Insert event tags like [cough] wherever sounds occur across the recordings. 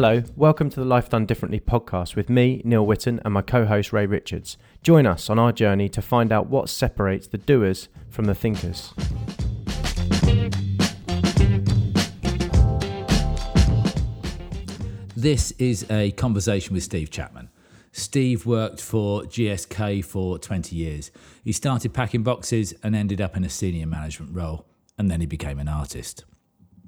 Hello, welcome to the Life Done Differently podcast with me, Neil Witten, and my co host, Ray Richards. Join us on our journey to find out what separates the doers from the thinkers. This is a conversation with Steve Chapman. Steve worked for GSK for 20 years. He started packing boxes and ended up in a senior management role, and then he became an artist.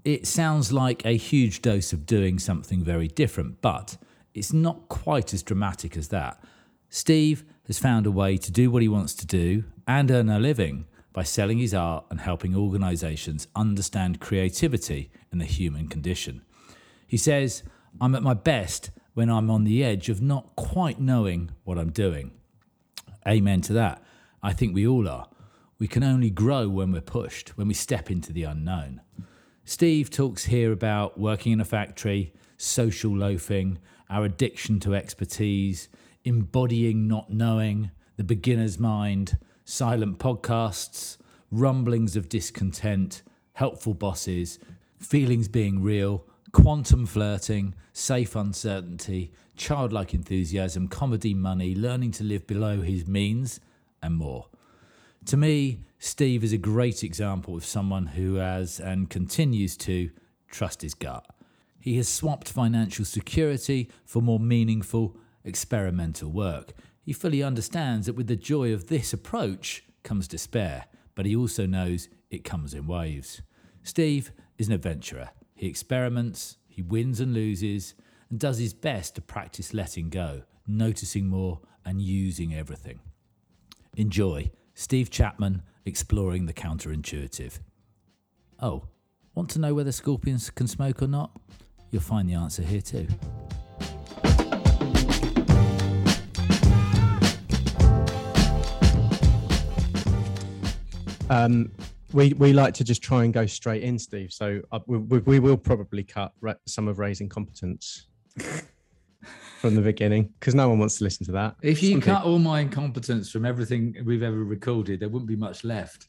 It sounds like a huge dose of doing something very different, but it's not quite as dramatic as that. Steve has found a way to do what he wants to do and earn a living by selling his art and helping organisations understand creativity and the human condition. He says, I'm at my best when I'm on the edge of not quite knowing what I'm doing. Amen to that. I think we all are. We can only grow when we're pushed, when we step into the unknown. Steve talks here about working in a factory, social loafing, our addiction to expertise, embodying not knowing, the beginner's mind, silent podcasts, rumblings of discontent, helpful bosses, feelings being real, quantum flirting, safe uncertainty, childlike enthusiasm, comedy money, learning to live below his means, and more. To me, Steve is a great example of someone who has and continues to trust his gut. He has swapped financial security for more meaningful, experimental work. He fully understands that with the joy of this approach comes despair, but he also knows it comes in waves. Steve is an adventurer. He experiments, he wins and loses, and does his best to practice letting go, noticing more, and using everything. Enjoy Steve Chapman exploring the counterintuitive. Oh, want to know whether scorpions can smoke or not? You'll find the answer here too. Um, we we like to just try and go straight in, Steve. So uh, we, we, we will probably cut some of Ray's incompetence [laughs] from the beginning because no one wants to listen to that. If you cut all my incompetence from everything we've ever recorded, there wouldn't be much left.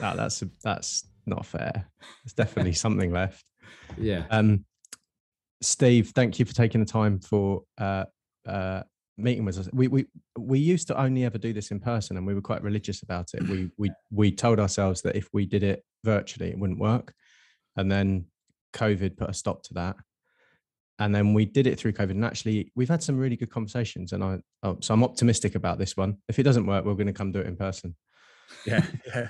No, that's that's not fair. There's definitely [laughs] something left. Yeah. Um, Steve, thank you for taking the time for uh, uh, meeting with us. We we we used to only ever do this in person, and we were quite religious about it. We we we told ourselves that if we did it virtually, it wouldn't work, and then COVID put a stop to that. And then we did it through COVID, and actually, we've had some really good conversations. And I, oh, so I'm optimistic about this one. If it doesn't work, we're going to come do it in person. Yeah, yeah.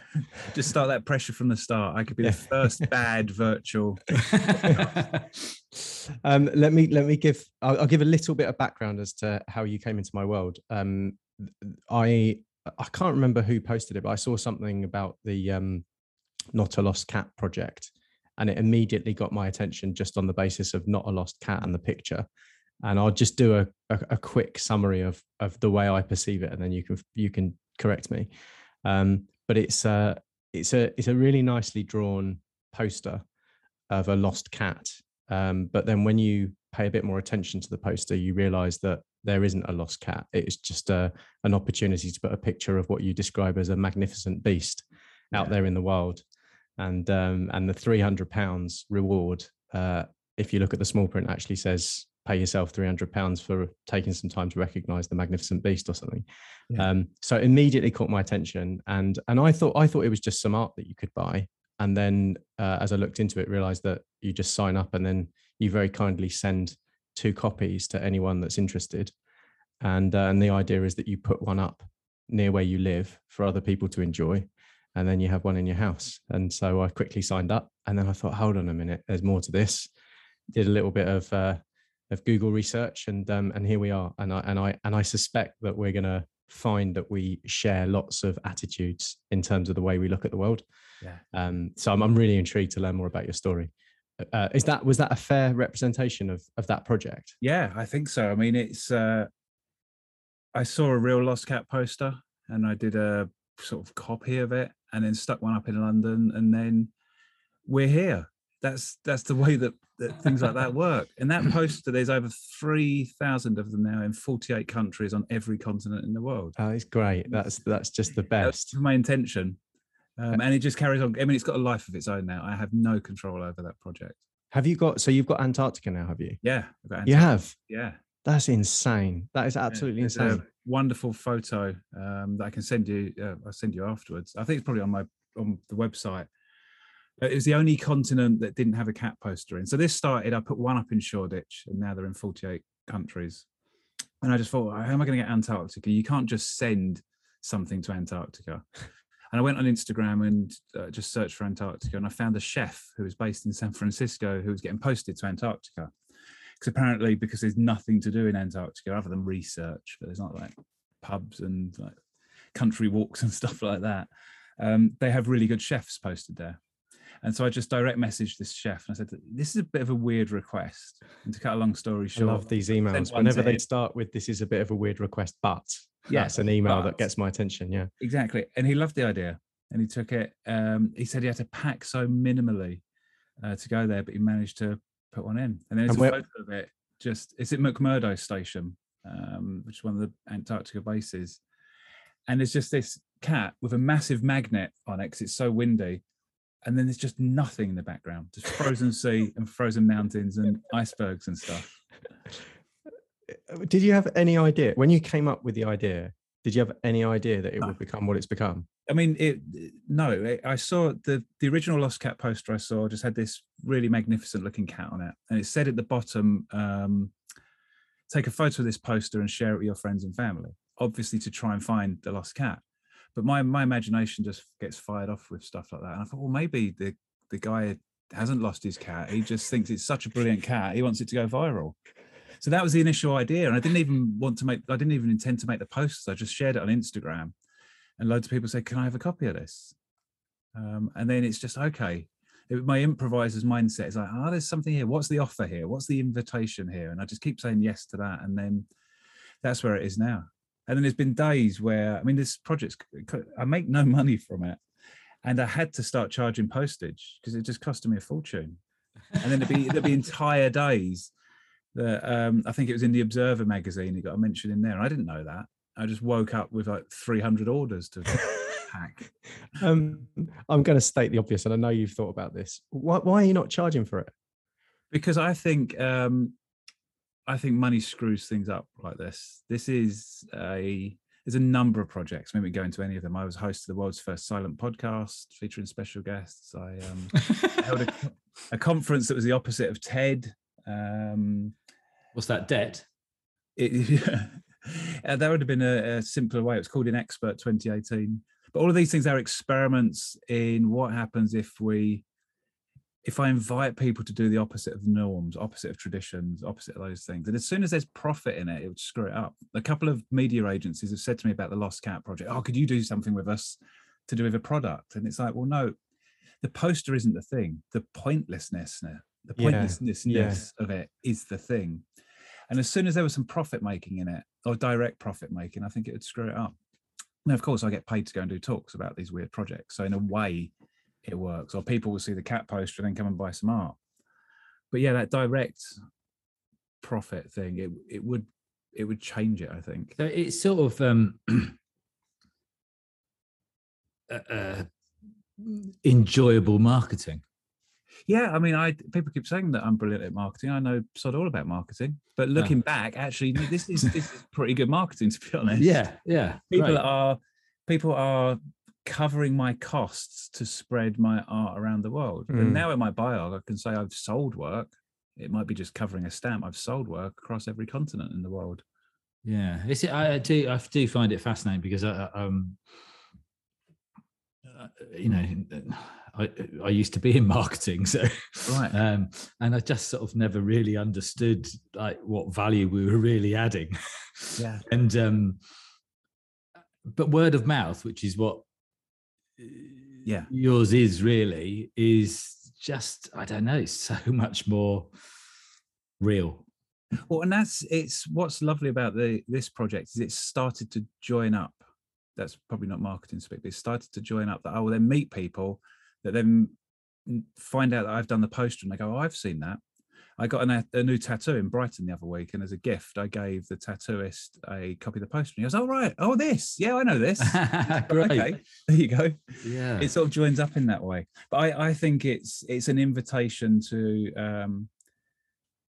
Just start that pressure from the start. I could be yeah. the first bad virtual. [laughs] [laughs] um, let me let me give. I'll, I'll, give a little bit of background as to how you came into my world. Um, I I can't remember who posted it, but I saw something about the um, Not a Lost Cat project, and it immediately got my attention just on the basis of Not a Lost Cat and the picture. And I'll just do a, a, a quick summary of of the way I perceive it, and then you can you can correct me. Um, but it's a it's a it's a really nicely drawn poster of a lost cat. Um, but then when you pay a bit more attention to the poster, you realise that there isn't a lost cat. It's just a, an opportunity to put a picture of what you describe as a magnificent beast out yeah. there in the wild. And um, and the three hundred pounds reward, uh, if you look at the small print, actually says pay yourself 300 pounds for taking some time to recognize the magnificent beast or something. Yeah. um, so immediately caught my attention and and i thought i thought it was just some art that you could buy. And then uh, as i looked into it realized that you just sign up and then you very kindly send two copies to anyone that's interested. And uh, and the idea is that you put one up near where you live for other people to enjoy and then you have one in your house and so i quickly signed up and then i thought hold on a minute there's more to this did a little bit of uh, of Google research, and um, and here we are. And I and I and I suspect that we're going to find that we share lots of attitudes in terms of the way we look at the world. Yeah. Um, so I'm, I'm really intrigued to learn more about your story. Uh, is that was that a fair representation of of that project? Yeah, I think so. I mean, it's. Uh, I saw a real Lost Cat poster, and I did a sort of copy of it, and then stuck one up in London, and then we're here that's that's the way that, that things like that work. And that [coughs] poster, there's over three thousand of them now in 48 countries on every continent in the world. Oh, it's great. That's that's just the best. That's my intention, um, and it just carries on. I mean, it's got a life of its own now. I have no control over that project. Have you got? So you've got Antarctica now, have you? Yeah, I've got You have. Yeah, That's insane. That is absolutely there's insane. Wonderful photo um, that I can send you. Uh, I'll send you afterwards. I think it's probably on my on the website. Uh, It was the only continent that didn't have a cat poster in. So this started. I put one up in Shoreditch, and now they're in 48 countries. And I just thought, how am I going to get Antarctica? You can't just send something to Antarctica. And I went on Instagram and uh, just searched for Antarctica, and I found a chef who was based in San Francisco who was getting posted to Antarctica. Because apparently, because there's nothing to do in Antarctica other than research, but there's not like pubs and like country walks and [laughs] stuff like that. Um, they have really good chefs posted there. And so I just direct messaged this chef and I said, This is a bit of a weird request. And to cut a long story short, I love these emails. Whenever they start with "This is a bit of a weird request," but Yeah, that's an email but- that gets my attention. Yeah. Exactly. And he loved the idea and he took it. Um, he said he had to pack so minimally uh, to go there, but he managed to put one in. And there's And a photo of it. Just it's at McMurdo Station, um, which is one of the Antarctica bases. And there's just this cat with a massive magnet on it because it's so windy. And then there's just nothing in the background, just frozen sea [laughs] and frozen mountains and icebergs and stuff. Uh, Did you have any idea when you came up with the idea? Did you have any idea that it No. would become what it's become? I mean, it no. I- I saw the the original Lost Cat poster I saw just had this really magnificent looking cat on it, and it said at the bottom, um, "Take a photo of this poster and share it with your friends and family." Obviously, to try and find the lost cat. But my my imagination just gets fired off with stuff like that, and I thought, well, maybe the the guy hasn't lost his cat. He just thinks it's such a brilliant cat. He wants it to go viral. So that was the initial idea, and I didn't even want to make. I didn't even intend to make the posters. I just shared it on Instagram and loads of people said, "Can I have a copy of this?" Um, and then it's just okay. It, my improviser's mindset is like, "Oh, there's something here. What's the offer here? What's the invitation here?" And I just keep saying yes to that, and then that's where it is now. And then there's been days where I mean, this project's I make no [laughs] money from it, and I had to start charging postage because it just costed me a fortune. And then there'd be there'd be [laughs] entire days that um, I think it was in the Observer magazine. It got a mention in there, and I didn't know that. I just woke up with like 300 orders to [laughs] pack. Um, I'm going to state the obvious, and I know you've thought about this. Why, why are you not charging for it? because I think um, I think money screws things up like this. This is a there's a number of projects. Maybe we go into any of them. I was host of the world's first silent podcast featuring special guests. I um, held a, [laughs] a conference that was the opposite of TED. Um, What's that debt? it, [laughs] uh, that would have been a, a simpler way. It was called in Expert 2018. But all of these things are experiments in what happens if we, if I invite people to do the opposite of norms, opposite of traditions, opposite of those things. And as soon as there's profit in it, it would screw it up. A couple of media agencies have said to me about the Lost Cat project. Oh, could you do something with us to do with a product? And it's like, well, no, the poster isn't the thing. The pointlessness, the Yeah, pointlessness of it is the thing. And as soon as there was some profit making in it, or direct profit making, I think it would screw it up. Now, of course, I get paid to go and do talks about these weird projects. So in a way, it works. Or people will see the cat poster and then come and buy some art. But yeah, that direct profit thing, it it would it would change it. I think. So it's sort of um, [clears throat] uh, enjoyable marketing. Yeah, I mean, I people keep saying that I'm brilliant at marketing. I know sod all about marketing, but looking back, actually, this is this is pretty good marketing [laughs] to be honest. Yeah, yeah. people great. are people are covering my costs to spread my art around the world. Mm. And now in my bio, I can say I've sold work. It might be just covering a stamp. I've sold work across every continent in the world. Yeah, it's, I do. I do find it fascinating because I, um, you know, I I used to be in marketing, [laughs] so Right. um, and I just sort of never really understood like what value we were really adding. Yeah. [laughs] and um, but word of mouth, which is what Yeah. yours is really, is just I don't know, it's so [laughs] much more real. Well, and that's it's what's lovely about the this project is it's started to join up. That's probably not marketing speak, but it started to join up that I will then meet people that then find out that I've done the poster and they go, Oh, I've seen that. I got an, a new tattoo in Brighton the other week, and as a gift, I gave the tattooist a copy of the poster. And he goes, "Oh right, oh this, yeah, I know this. [laughs] Okay, there you go." Yeah. It sort of joins up in that way. But I, I think it's it's an invitation to um,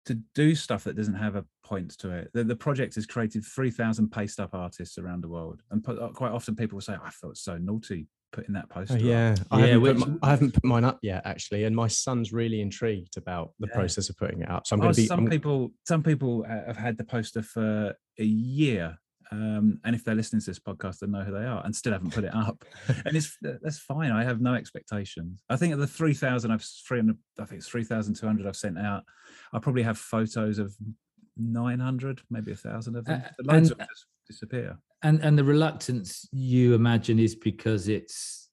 to do stuff that doesn't have a point to it. The, the project has created three thousand paste up artists around the world, and put, quite often people will say, "I felt so naughty putting that poster." Oh, up." yeah, I, Yeah, haven't put which- mi- I haven't put mine up yet actually, and my son's really intrigued about the Yeah. process of putting it up. So I'm Oh, going to be. some I'm- people some people uh, have had the poster for a year um, and if they're listening to this podcast they know who they are and still haven't put it up. [laughs] And it's that's fine. I have no expectations. I think of the 3000 i've 300 i think it's 3200 i've sent out i probably have photos of 900 maybe a thousand of them. Uh, but loads and- of just disappear. And and the reluctance you imagine is because it's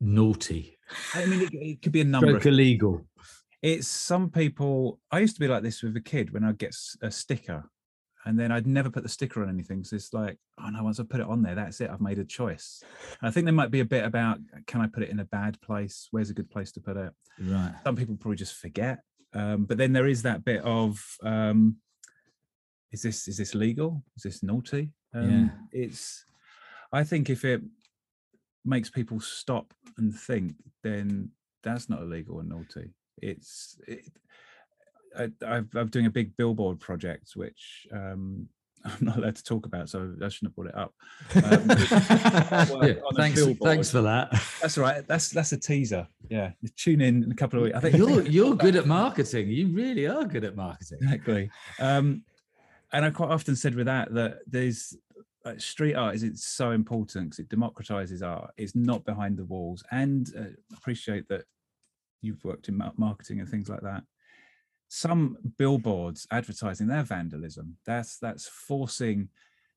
naughty, i mean it, it could be a number of illegal. it's some people i used to be like this with a kid when i'd get a sticker and then i'd never put the sticker on anything so it's like oh no once i put it on there that's it i've made a choice. I think there might be a bit about can i put it in a bad place? Where's a good place to put it? Right. some people probably just forget um, but then there is that bit of um, is this is this legal? Is this naughty? Um, it's i think if it makes people stop and think then that's not illegal and naughty. It's it, I, I've, I'm doing a big billboard project which um, [laughs] I'm not allowed to talk about, so I shouldn't have brought it up. Um, [laughs] Yeah, thanks, thanks for that. That's right. That's that's a teaser. Yeah, tune in in a couple of weeks. I think You're [laughs] you're good at marketing. You really are good at marketing. exactly. Um, and I quite often said with that that there's like, street art is it's so important because it democratizes art. It's not behind the walls, and uh, appreciate that you've worked in marketing and things like that. Some billboards advertising their vandalism. That's that's forcing.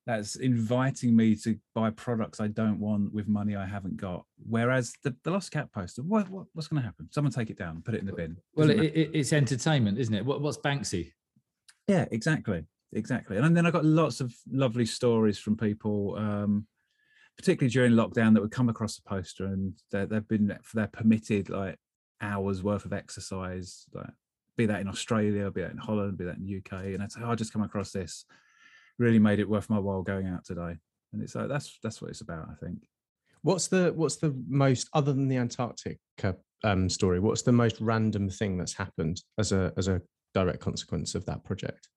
That's inviting me to buy products I don't want with money I haven't got. Whereas the, the Lost Cat poster, what, what what's going to happen? Someone take it down, put it in the bin. Well, it, it, it's entertainment, isn't it? What, what's Banksy? Yeah, exactly, exactly. And then I got lots of lovely stories from people, um, particularly during lockdown, that would come across the poster and they- they've been for their permitted like hours worth of exercise, like be that in Australia, be that in Holland, be that in the UK, and I'd say, oh, I just come across this, really made it worth my while going out today. And it's like that's that's what it's about, I think. What's the what's the most other than the Antarctica um, story? What's the most random thing that's happened as a as a direct consequence of that project?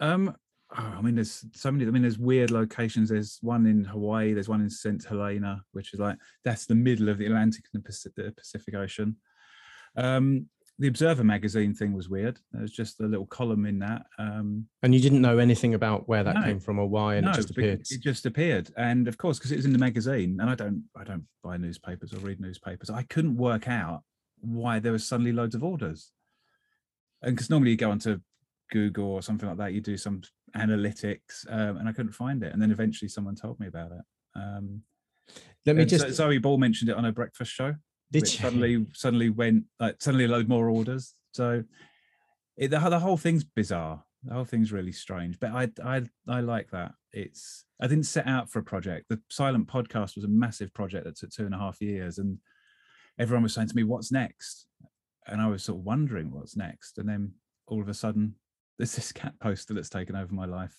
Um, oh, I mean, there's so many. I mean, there's weird locations. There's one in Hawaii. There's one in St Helena, which is like that's the middle of the Atlantic and the Pacific Ocean. Um, the Observer magazine thing was weird. There's just a little column in that. Um, And you didn't know anything about where that No. came from or why, and no, it just appeared. It just appeared, and of course, because it was in the magazine, and I don't, I don't buy newspapers or read newspapers. I couldn't work out why there was suddenly loads of orders, and because normally you go onto Google or something like that, you do some analytics, um, and I couldn't find it, and then eventually someone told me about it. Um, Let me just. Zoe Ball mentioned it on her breakfast show. Did which you? suddenly suddenly went like suddenly a load more orders. So it, the, the whole thing's bizarre. The whole thing's really strange. But I I I like that. It's I didn't set out for a project. The silent podcast was a massive project that took two and a half years, and everyone was saying to me, "What's next?" And I was sort of wondering what's next. And then all of a sudden, [laughs] there's this cat poster that's taken over my life.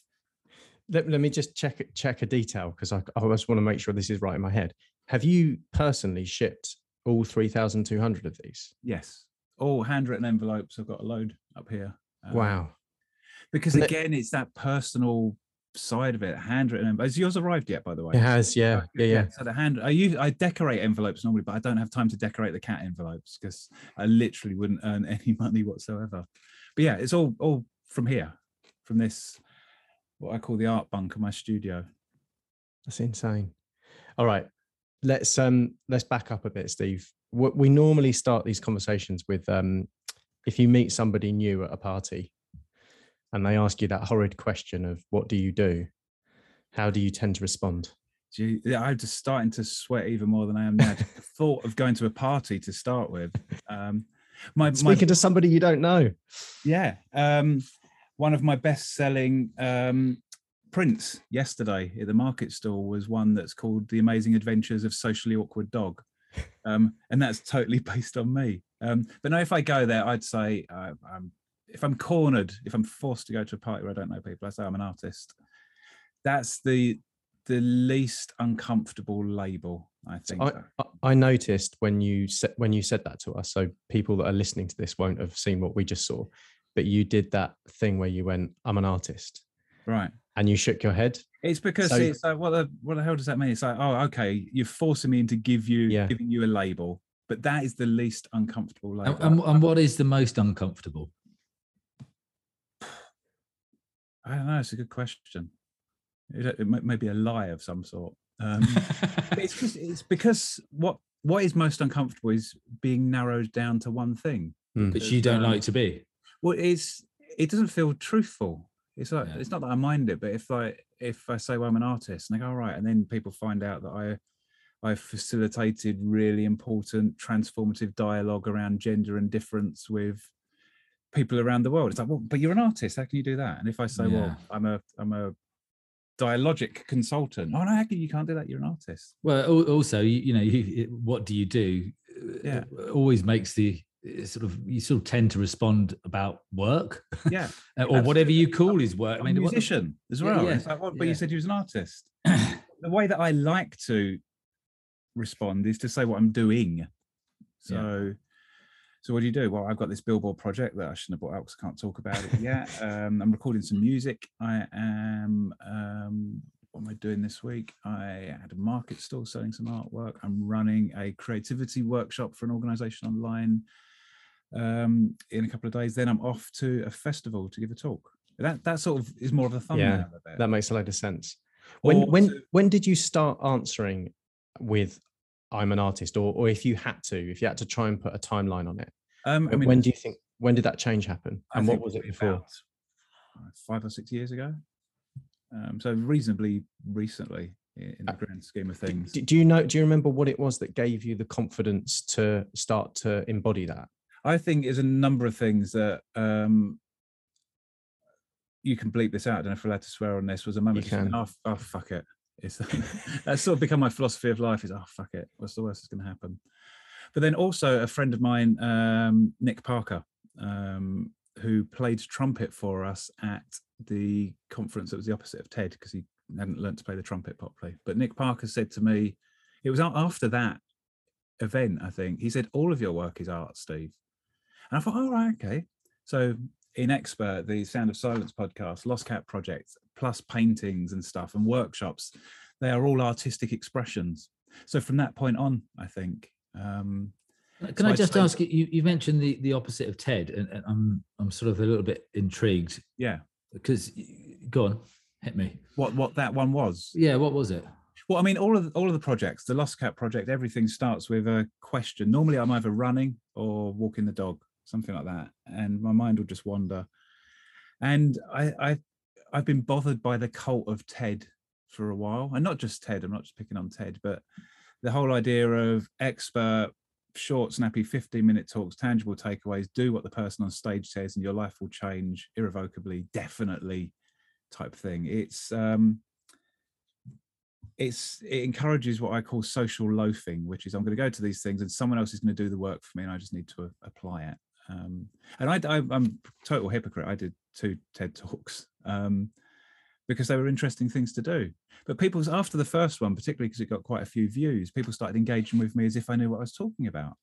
let, let me just check it- check a detail because I, I just want to make sure this is right in my head. Have you personally shipped all three thousand two hundred of these? Yes, all handwritten envelopes. I've got a load up here. Um, Wow. because And again it's that personal side of it handwritten envelopes. has yours arrived yet by the way It has, yeah, yeah, yeah. so the hand i use i decorate envelopes normally but i don't have time to decorate the cat envelopes because i literally wouldn't [laughs] earn any money whatsoever but yeah it's all all from here from this what i call the art bunk of my studio That's insane. All right, let's um let's back up a bit, Steve. What we normally start these conversations with um if you meet somebody new at a party and they ask you that horrid question of what do you do, how do you tend to respond? I'm just starting to sweat even more than I am now. The [laughs] thought of going to a party to start with. Um, my, my Speaking to somebody you don't know. Yeah. Um, one of my best selling um, prints yesterday at the market stall was one that's called The Amazing Adventures of Socially Awkward Dog. [laughs] Um, and that's totally [laughs] based on me. Um, but now, if I go there, I'd say uh, I'm if I'm cornered, if I'm forced to go to a party where I don't know people, I say I'm an artist. That's the the least uncomfortable label, I think. I, I- I noticed when you said when you said that to us. So people that are listening to this won't have seen what we just saw, but you did that thing where you went, "I'm an artist," right. And you shook your head. It's because So- it's like what the what the hell does that mean? It's like, oh, okay, you're forcing me into give you Yeah. giving you a label, but that is the least uncomfortable label. And, and, and what is the most uncomfortable? I don't know. It's a good question. It, it may, may be a lie of some sort. Um, but it's, 'cause- [laughs] it's because what what is most uncomfortable is being narrowed down to one thing. Mm. Which you don't um, like to be. Well, it's it doesn't feel truthful. It's like Yeah. it's not that I mind it, but if like if I say well I'm an artist and they go all right, and then people find out that I I facilitated really important transformative dialogue around gender and difference with people around the world. It's like, well, but you're an artist. How can you do that? And if I say, Yeah. well, I'm a I'm a dialogic consultant. Oh no, how can you can't do that? You're an artist. Well, also, you, you know, you, what do you do? uh, Yeah. always makes the uh, sort of you sort of tend to respond about work Yeah, [laughs] or whatever you call his work. I mean, a what musician as well. yeah, It's like, well, but yeah. you said he was an artist. [clears throat] the way that I like to respond is to say what I'm doing. So, so what do you do? Well, I've got this billboard project that I shouldn't have bought out because I can't talk about it yet. [laughs] um, I'm recording some music. I am. Um, what am I doing this week? I had a market stall selling some artwork. I'm running a creativity workshop for an organisation online um, in a couple of days. Then I'm off to a festival to give a talk. That that sort of is more of a thumbnail it. That makes a lot of sense. When Or when to- when did you start answering with "I'm an artist," or or if you had to, if you had to try and put a timeline on it, Um, I when- mean, when do you think when did that change happen, and what was it before? about, uh, Five or six years ago. Um, so reasonably recently in the grand scheme of things. Do you know? Do you remember what it was that gave you the confidence to start to embody that? I think is a number of things that um, you can bleep this out. I don't know if we're allowed to swear on this. Was a moment. just. Oh, oh, fuck it. It's [laughs] [laughs] that's sort of become my philosophy of life. Is oh fuck it. What's the worst that's going to happen? But then also a friend of mine, um, Nick Parker, um, who played trumpet for us at the conference that was the opposite of TED because he hadn't learnt to play the trumpet properly. But Nick Parker said to me, it was after that event, I think, he said, All of your work is art, Steve. And I thought, all right, okay. So in Expert, the Sound of Silence podcast, Lost Cat Project, plus paintings and stuff and workshops, they are all artistic expressions. So from that point on, I think. Um, Can So I just say- ask you? You, you mentioned the, the opposite of TED, and, and I'm I'm sort of a little bit intrigued yeah, because go on, hit me. what what that one was. Yeah, what was it? Well, I mean, all of the, all of the projects, the Lost Cat project, everything starts with a question. Normally, I'm either running or walking the dog, something like that, and my mind will just wander. And I, I, I've been bothered by the cult of TED for a while, and not just TED. I'm not just picking on TED, but the whole idea of expert, short, snappy, 15 minute talks, tangible takeaways. Do what the person on stage says, and your life will change irrevocably, definitely, type thing. It's um, it's it encourages what I call social loafing, which is I'm going to go to these things and someone else is going to do the work for me, and I just need to apply it. Um, and I, I, I'm a total hypocrite. I did two TED talks um, because they were interesting things to do. But people's after the first one, particularly because it got quite a few views, people started engaging with me as if I knew what I was talking about.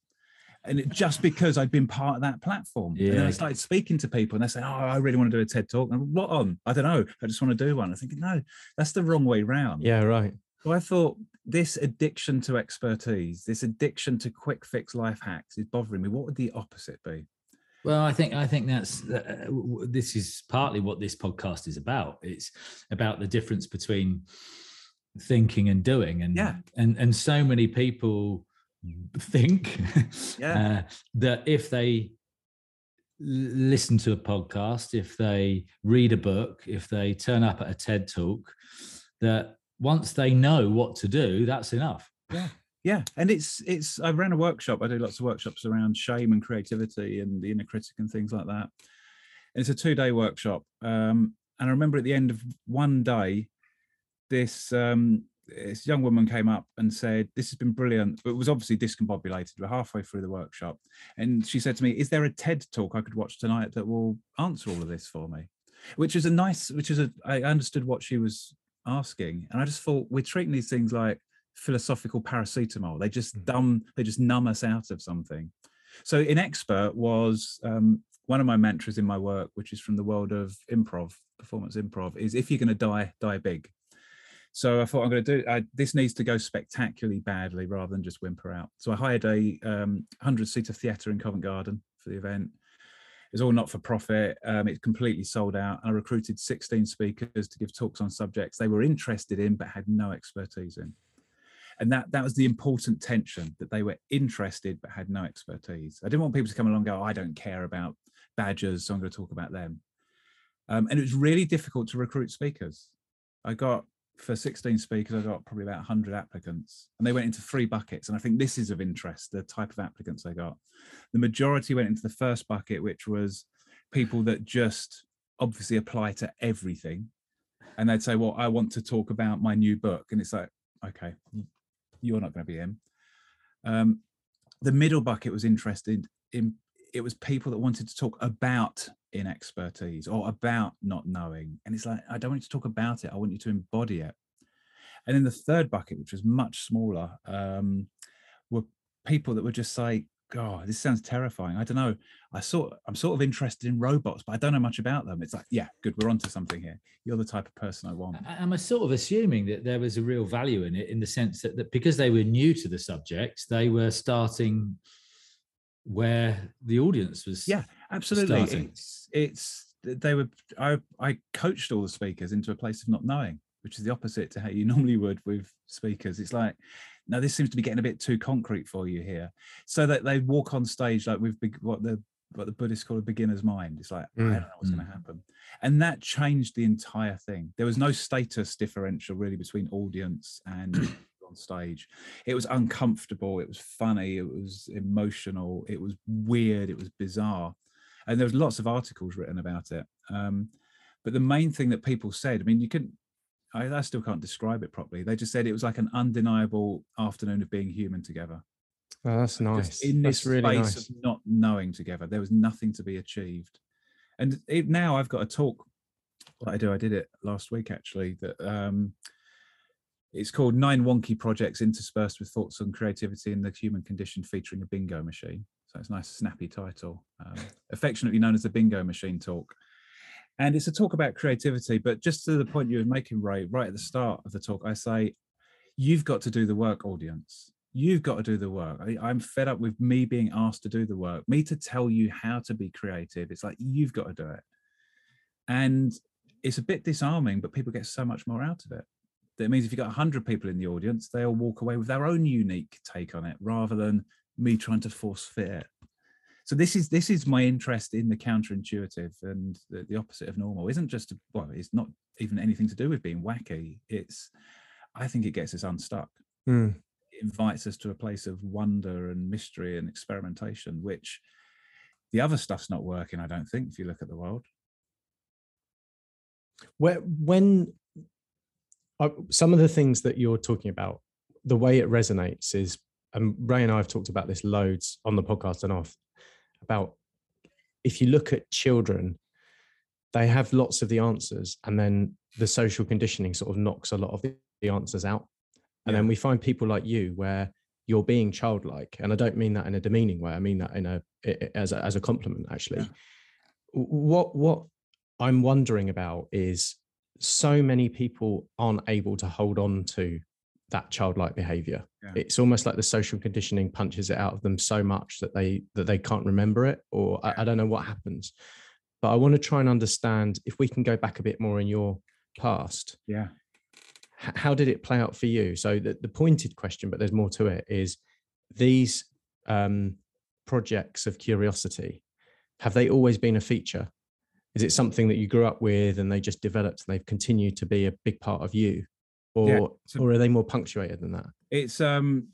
And it, just because I'd been part of that platform, and then I started speaking to people, and they say, "Oh, I really want to do a TED talk." And I'm, what on? I don't know. I just want to do one. I think no, that's the wrong way round. Yeah, right. So I thought this addiction to expertise, this addiction to quick fix life hacks is bothering me. What would the opposite be? Well, I think I think that's uh, this is partly what this podcast is about. It's about the difference between thinking and doing, and Yeah. and and so many people think [laughs] Yeah. uh, that if they listen to a podcast, if they read a book, if they turn up at a TED talk, that once they know what to do, that's enough. Yeah, Yeah, and it's it's. I ran a workshop. I do lots of workshops around shame and creativity and the inner critic and things like that. And it's a two day workshop. Um, and I remember at the end of one day, this um, this young woman came up and said, This has been brilliant. But it was obviously discombobulated. We're halfway through the workshop. And she said to me, Is there a TED talk I could watch tonight that will answer all of this for me? Which is a nice, which is a, I understood what she was asking. And I just thought, we're treating these things like philosophical paracetamol. They just Mm. dumb, they just numb us out of something. So in expert was um, one of my mantras in my work, which is from the world of improv, performance improv, is if you're going to die, die big. So I thought I'm going to do I, this needs to go spectacularly badly rather than just whimper out. So I hired a um, 100 seater theatre in Covent Garden for the event. It was all not for profit. Um, it completely sold out. And I recruited 16 speakers to give talks on subjects they were interested in but had no expertise in. And that that was the important tension that they were interested but had no expertise. I didn't want people to come along and go, I don't care about badgers, so I'm going to talk about them. Um, and it was really difficult to recruit speakers. I got for 16 speakers, I got probably about 100 applicants, and they went into three buckets. And I think this is of interest the type of applicants I got. The majority went into the first bucket, which was people that just obviously apply to everything. And they'd say, Well, I want to talk about my new book. And it's like, Okay, you're not going to be him. Um, the middle bucket was interested in it was people that wanted to talk about inexpertise or about not knowing. And it's like, I don't want you to talk about it. I want you to embody it. And then the third bucket, which was much smaller, um, were people that were just like, God, this sounds terrifying. I don't know. I sort I'm sort of interested in robots, but I don't know much about them. It's like, yeah, good, we're onto something here. You're the type of person I want. I- I'm sort of assuming that there was a real value in it in the sense that, that because they were new to the subject, they were starting where the audience was. Yeah, absolutely. starting. It's it's they were I I coached all the speakers into a place of not knowing, which is the opposite to how you [laughs] normally would with speakers. It's like, now this seems to be getting a bit too concrete for you here. So that they walk on stage like with what the what the Buddhists call a beginner's mind. It's like, I Mm, don't know what's going to happen. And that changed the entire thing. There was no status differential really between audience and [clears throat] on stage. It was uncomfortable, it was funny, it was emotional, it was weird, it was bizarre. And there was lots of articles written about it. Um, but the main thing that people said, I mean, you couldn't I, I still can't describe it properly. They just said it was like an undeniable afternoon of being human together. Oh, that's nice. Just in this that's really space nice. of not knowing together. There was nothing to be achieved. And it, now I've got a talk that I do. I did it last week actually. That um, it's called Nine Wonky Projects Interspersed with Thoughts on Creativity and the Human Condition, featuring a bingo machine. So it's a nice, snappy title, um, affectionately known as the Bingo Machine Talk. And it's a talk about creativity, but just to the point you were making, Ray, right at the start of the talk, I say, you've got to do the work, audience. You've got to do the work. I, I'm fed up with me being asked to do the work, me to tell you how to be creative. It's like, you've got to do it. And it's a bit disarming, but people get so much more out of it. That means if you've got 100 people in the audience, they'll walk away with their own unique take on it rather than me trying to force fit it. So this is this is my interest in the counterintuitive and the, the opposite of normal. Isn't just well, it's not even anything to do with being wacky. It's I think it gets us unstuck. Mm. It invites us to a place of wonder and mystery and experimentation, which the other stuff's not working. I don't think. If you look at the world, Where when uh, some of the things that you're talking about, the way it resonates is, and Ray and I have talked about this loads on the podcast and off, about if you look at children, they have lots of the answers, and then the social conditioning sort of knocks a lot of the, answers out. And then we find people like you where you're being childlike, and I don't mean that in a demeaning way. I mean that in a as a, as a compliment, actually. Yeah. What what I'm wondering about is so many people aren't able to hold on to that childlike behavior. Yeah. It's almost like the social conditioning punches it out of them so much that they that they can't remember it, or I, I don't know what happens. But I want to try and understand if we can go back a bit more in your past yeah, h- how did it play out for you? So the, the pointed question, but there's more to it, is these um, projects of curiosity, have they always been a feature? Is it something that you grew up with and they just developed and they've continued to be a big part of you? Or, Yeah, so- or are they more punctuated than that? it's um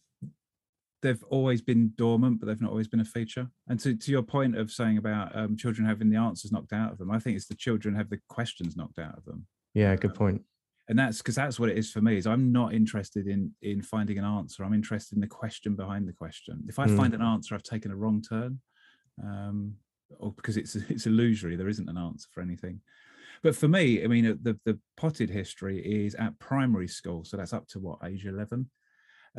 they've always been dormant, but they've not always been a feature. And to, to your point of saying about um, children having the answers knocked out of them, I think it's the children have the questions knocked out of them. Yeah, good point. and that's because that's what it is for me is i'm not interested in in finding an answer i'm interested in the question behind the question if i Mm. find an answer i've taken a wrong turn um or because it's [laughs] it's illusory there isn't an answer for anything but for me i mean uh, the the potted history is at primary school so that's up to what age 11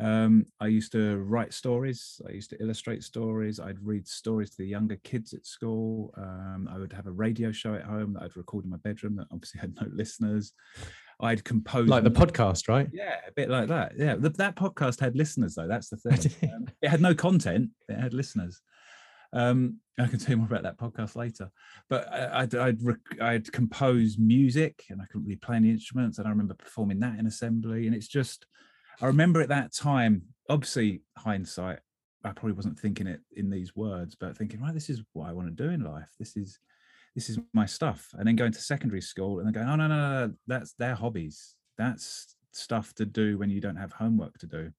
um, I used to write stories. I used to illustrate stories. I'd read stories to the younger kids at school. Um, I would have a radio show at home that I'd record in my bedroom that obviously had no listeners. I'd compose Like the podcast, right? yeah, a bit like that. Yeah, th- that podcast had listeners though. That's the [laughs] thing. Um, it had no content. It had listeners. Um, I can tell you more about that podcast later. But I- I'd I'd, rec- I'd compose music, and I couldn't really play any instruments. And I remember performing that in assembly. And it's just, I remember at that time. Obviously, hindsight, I probably wasn't thinking it in these words, but thinking, right, this is what I want to do in life. This is this is my stuff. And then going to secondary school and then going, oh no, no, no, no, that's their hobbies. That's stuff to do when you don't have homework to do.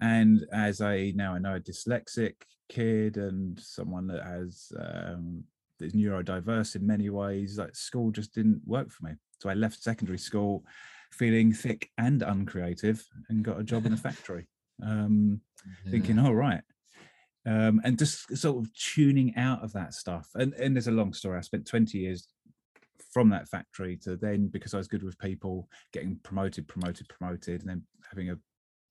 And as I now I know a dyslexic kid and someone that has um is neurodiverse in many ways, like school just didn't work for me. So I left secondary school feeling thick and uncreative and got a job in a [laughs] factory. Um thinking, oh right. Um, and just sort of tuning out of that stuff. And and there's a long story. I spent 20 years from that factory to then because I was good with people, getting promoted, promoted, promoted, and then having a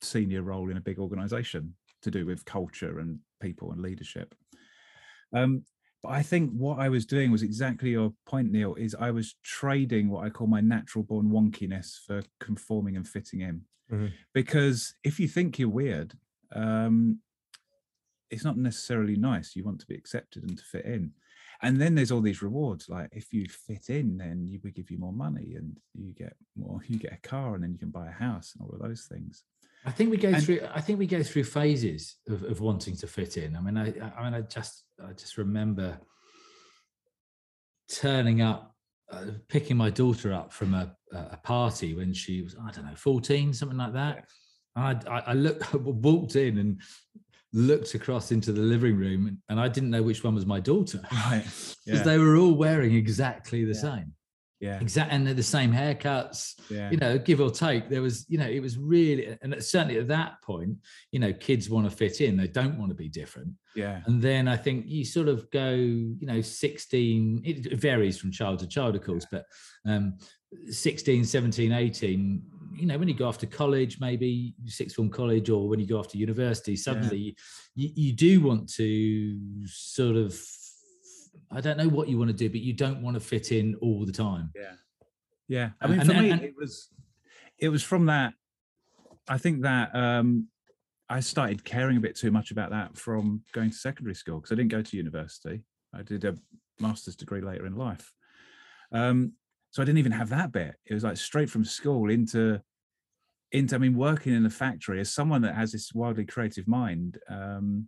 senior role in a big organization to do with culture and people and leadership. Um, but I think what I was doing was exactly your point, Neil, is I was trading what I call my natural born wonkiness for conforming and fitting in. Mhm. Because if you think you're weird, um, it's not necessarily nice. You want to be accepted and to fit in. And then there's all these rewards, like if you fit in, then you we give you more money and you get more, [laughs] you get a car and then you can buy a house and all of those things. I think we go And- through. I think we go through phases of, of wanting to fit in. I mean, I, I- mean, I just, I just remember turning up, uh, picking my daughter up from a, a party when she was, I don't know, fourteen, something like that. And I, I, I looked, [laughs] walked in and looked across into the living room, and, and I didn't know which one was my daughter Right. [laughs] because Yeah. they were all wearing exactly the Yeah. same, Yeah. exactly and they're the same haircuts Yeah. you know, give or take, there was, you know, it was really, and certainly at that point, you know, kids want to fit in, they don't want to be different. Yeah. And then I think you sort of go, you know, 16, it varies from child to child, of course, but um, 16, 17, 18, you know, when you go off to college, maybe sixth form college, or when you go off to university, suddenly you, you do want to sort of, I don't know what you want to do, but you don't want to fit in all the time. Yeah. Yeah. I mean, and- for me, and- it was it was from that. I think that um I started caring a bit too much about that from going to secondary school because I didn't go to university. I did a master's degree later in life. Um, so I didn't even have that bit. It was like straight from school into into I mean, working in a factory as someone that has this wildly creative mind, um,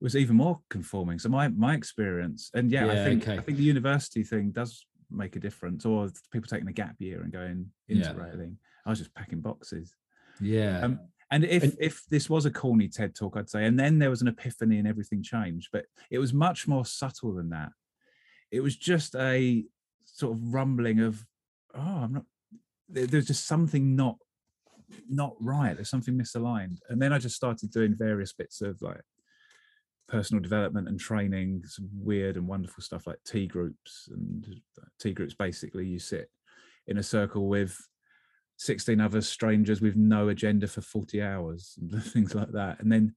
was even more conforming. So my my experience, and yeah, I think okay. I think the university thing does make a difference, or people taking a gap year and going Yeah. interrailing. I was just packing boxes. Yeah. Um, and if And- if this was a corny TED talk, I'd say, and then there was an epiphany and everything changed, but it was much more subtle than that. It was just a sort of rumbling of, oh, I'm not. there- There's just something not not right. There's something misaligned, and then I just started doing various bits of like personal development and training, some weird and wonderful stuff like T-groups. And uh, T-groups basically you sit in a circle with 16 other strangers with no agenda for 40 hours and [laughs] things like that. And then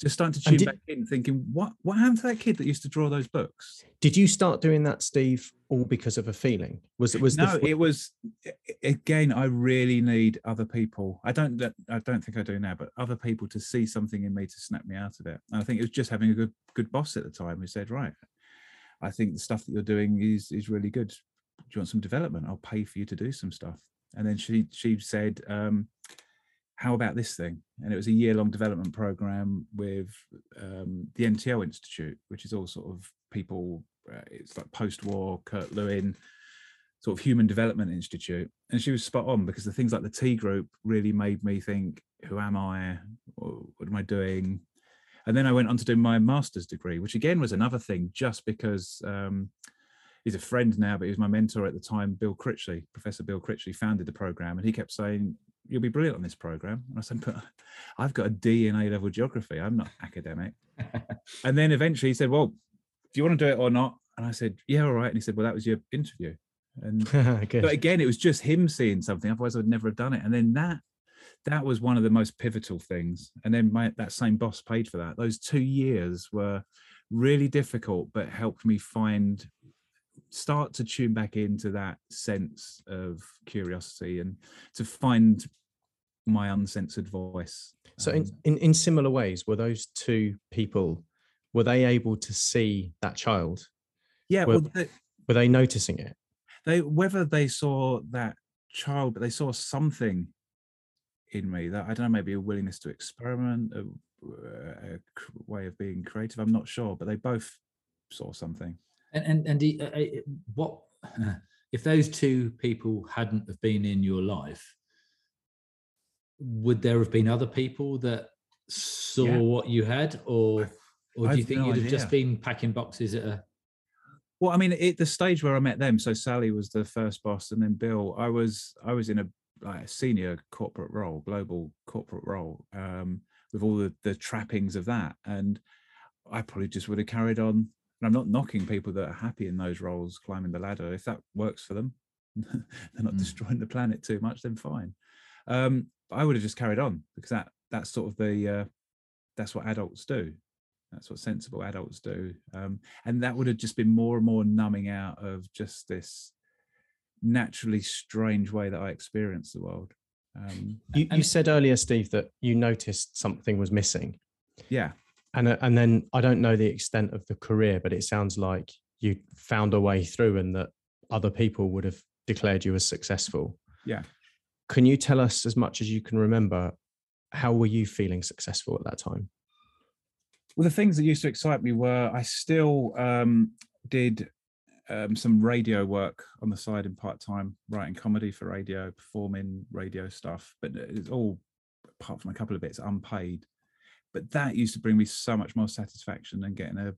just starting to tune did- back in, thinking, what what happened to that kid that used to draw those books? Did you start doing that, Steve, all because of a feeling? Was it was no, the it was again. I really need other people. I don't. that- I don't think I do now, but other people to see something in me to snap me out of it. And I think it was just having a good good boss at the time who said, right, I think the stuff that you're doing is is really good. Do you want some development? I'll pay for you to do some stuff. And then she she said, um, how about this thing? And it was a year long development program with um, the NTL Institute, which is all sort of people. Uh, it's like post war Kurt Lewin sort of human development institute and she was spot on because the things like the T-group really made me think who am i what am i doing and then i went on to do my master's degree which again was another thing just because um he's a friend now, but he was my mentor at the time. Bill Critchley, Professor Bill Critchley, founded the program, and he kept saying, "You'll be brilliant on this program." And I said, "But I've got a D in A level geography. I'm not academic." [laughs] and then eventually he said, "Well, do you want to do it or not?" And I said, "Yeah, all right." And he said, "Well, that was your interview." And [laughs] but again, it was just him seeing something. Otherwise, I'd never have done it. And then that that was one of the most pivotal things. And then my that same boss paid for that. Those two years were really difficult, but helped me find start to tune back into that sense of curiosity and to find my uncensored voice. So in, Um, in, in similar ways, were those two people, were they able to see that child? yeah, well- well, they, Were they noticing it? they whether they saw that child, but they saw something in me that I don't know, maybe a willingness to experiment, a way of being creative. I'm not sure, but they both saw something. And and and the- uh, uh, what [sighs] if those two people hadn't have been in your life? Would there have been other people that saw Yeah. what you had, or or do you think no you'd have just been packing boxes at a? Well, I mean, at the stage where I met them, so Sally was the first boss, and then Bill. I was I was in a like a senior corporate role, global corporate role, um, with all the the trappings of that, and I probably just would have carried on. And I'm not knocking people that are happy in those roles, climbing the ladder. If that works for them, [laughs] they're not Mm. destroying the planet too much, then fine. Um, but I would have just carried on because that that's sort of the uh, that's what adults do. That's what sensible adults do. Um, and that would have just been more and more numbing out of just this naturally strange way that I experience the world. Um, You, you said earlier, Steve, that you noticed something was missing. yeah, And, uh, and then I don't know the extent of the career, but it sounds like you found a way through and that other people would have declared you as successful. Yeah. Can you tell us as much as you can remember? How were you feeling successful at that time? well, the things that used to excite me were I still um, did um, some radio work on the side in part time, writing comedy for radio, performing radio stuff, but it's all apart from a couple of bits unpaid. But that used to bring me so much more satisfaction than getting a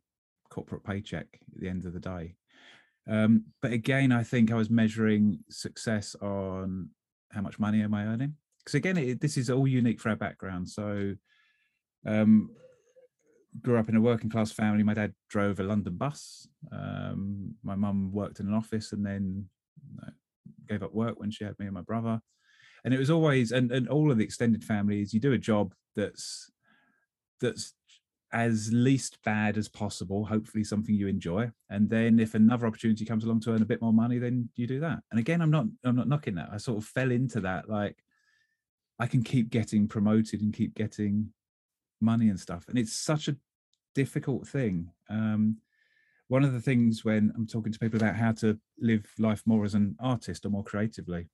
corporate paycheck at the end of the day. Um, but again, I think I was measuring success on how much money am I earning? Because again, it, this is all unique for our background. So, um, grew up in a working class family. My dad drove a London bus. Um, my mum worked in an office and then uh, gave up work when she had me and my brother. And it was always, and, and all of the extended families, you do a job that's that's as least bad as possible. Hopefully, something you enjoy. And then, if another opportunity comes along to earn a bit more money, then you do that. And again, I'm not I'm not knocking that. I sort of fell into that. Like, I can keep getting promoted and keep getting money and stuff and it's such a difficult thing um one of the things when i'm talking to people about how to live life more as an artist or more creatively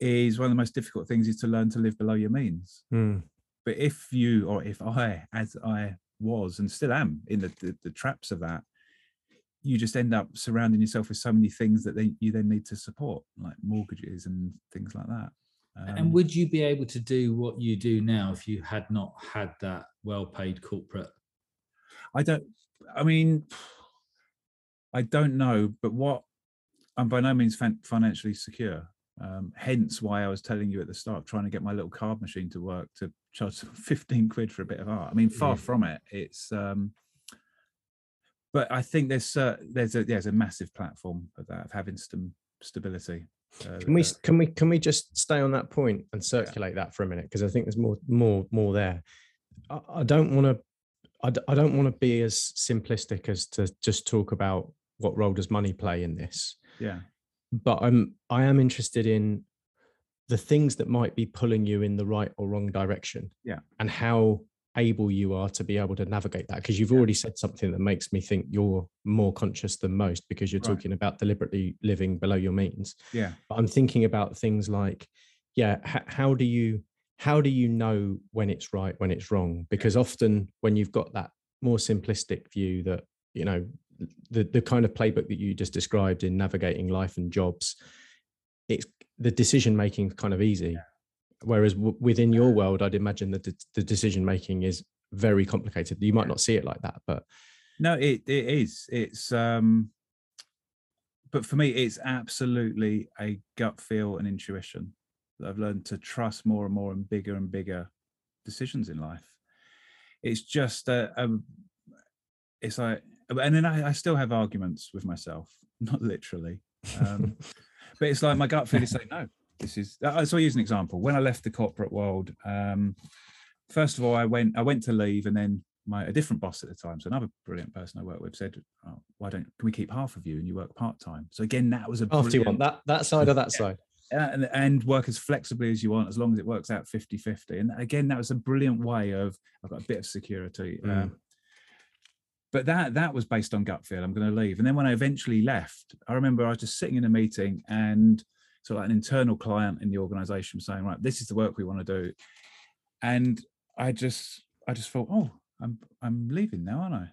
is one of the most difficult things is to learn to live below your means Mm. But if you or if i as i was and still am in the, the, the traps of that you just end up surrounding yourself with so many things that they, you then need to support like mortgages and things like that Um, and would you be able to do what you do now if you had not had that well-paid corporate? I don't. I mean, I don't know, but what I'm by no means fin- financially secure. Um, hence why I was telling you at the start, trying to get my little card machine to work to charge 15 quid for a bit of art. I mean, far Yeah. from it. It's, um, but I think there's uh, there's a there's a massive platform of that of having some stability. Uh, Can we uh, can we can we just stay on that point and circulate that for a minute because I think there's more more more there. I, I don't want to I, d- I don't want to be as simplistic as to just talk about what role does money play in this, yeah, but I'm I am interested in the things that might be pulling you in the right or wrong direction. Yeah. and how able you are to be able to navigate that because you've Yeah. already said something that makes me think you're more conscious than most because you're Right. talking about deliberately living below your means yeah, but i'm thinking about things like yeah h- how do you how do you know when it's right when it's wrong because mm. often when you've got that more simplistic view that you know the the kind of playbook that you just described in navigating life and jobs it's the decision making kind of easy whereas w- within your world i'd imagine that the, the decision making is very complicated you might Yeah. not see it like that but No, it it is. It's um but for me, it's absolutely a gut feel and intuition that I've learned to trust more and more and bigger and bigger decisions in life. It's just a, a it's like, and then I, I, still have arguments with myself, [laughs] not literally, um, [laughs] but it's like my gut feeling is saying no. [laughs] This is. So I use an example. When I left the corporate world, um, first of all, I went I went to leave, and then my a different boss at the time, so another brilliant person I worked with, said, oh, "Why don't can we keep half of you and you work part time?" So again, that was a half do you want that that side or that yeah. side, and, and work as flexibly as you want, as long as it works out 50-50. And again, that was a brilliant way of I've got a bit of security. Mm. Um, but that that was based on gut feel. I'm going to leave, and then when I eventually left, I remember I was just sitting in a meeting and so like an internal client in the organization saying, right, this is the work we want to do. And I just I just thought, oh, I'm I'm leaving now, aren't I?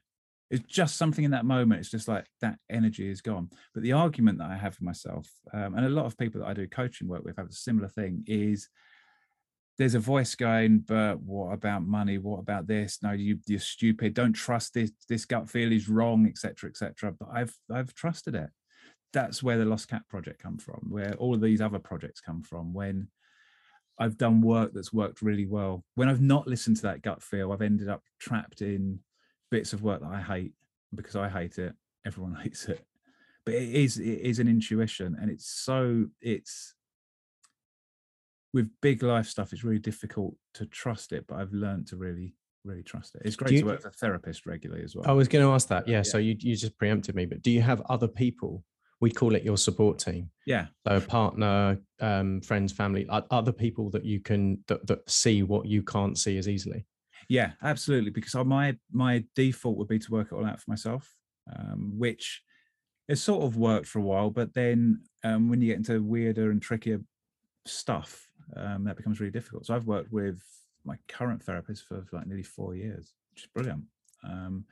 It's just something in that moment. It's just like that energy is gone. But the argument that I have for myself, um, and a lot of people that I do coaching work with have a similar thing, is there's a voice going, but what about money? What about this? No, you you're stupid. Don't trust this. This gut feel is wrong, etc., etc. But I've I've trusted it. That's where the Lost Cat project come from. Where all of these other projects come from. When I've done work that's worked really well. When I've not listened to that gut feel, I've ended up trapped in bits of work that I hate because I hate it. Everyone [laughs] hates it, but it is it is an intuition, and it's so it's with big life stuff. It's really difficult to trust it, but I've learned to really really trust it. It's great you, to work with a therapist regularly as well. I was going to ask that. Yeah, yeah. So you you just preempted me, but do you have other people we call it your support team. Yeah. So a partner, um, friends, family, other people that you can that, that see what you can't see as easily. Yeah, absolutely. Because my my default would be to work it all out for myself, um, which it sort of worked for a while. But then um, when you get into weirder and trickier stuff, um, that becomes really difficult. So I've worked with my current therapist for like nearly four years, which is brilliant. Um,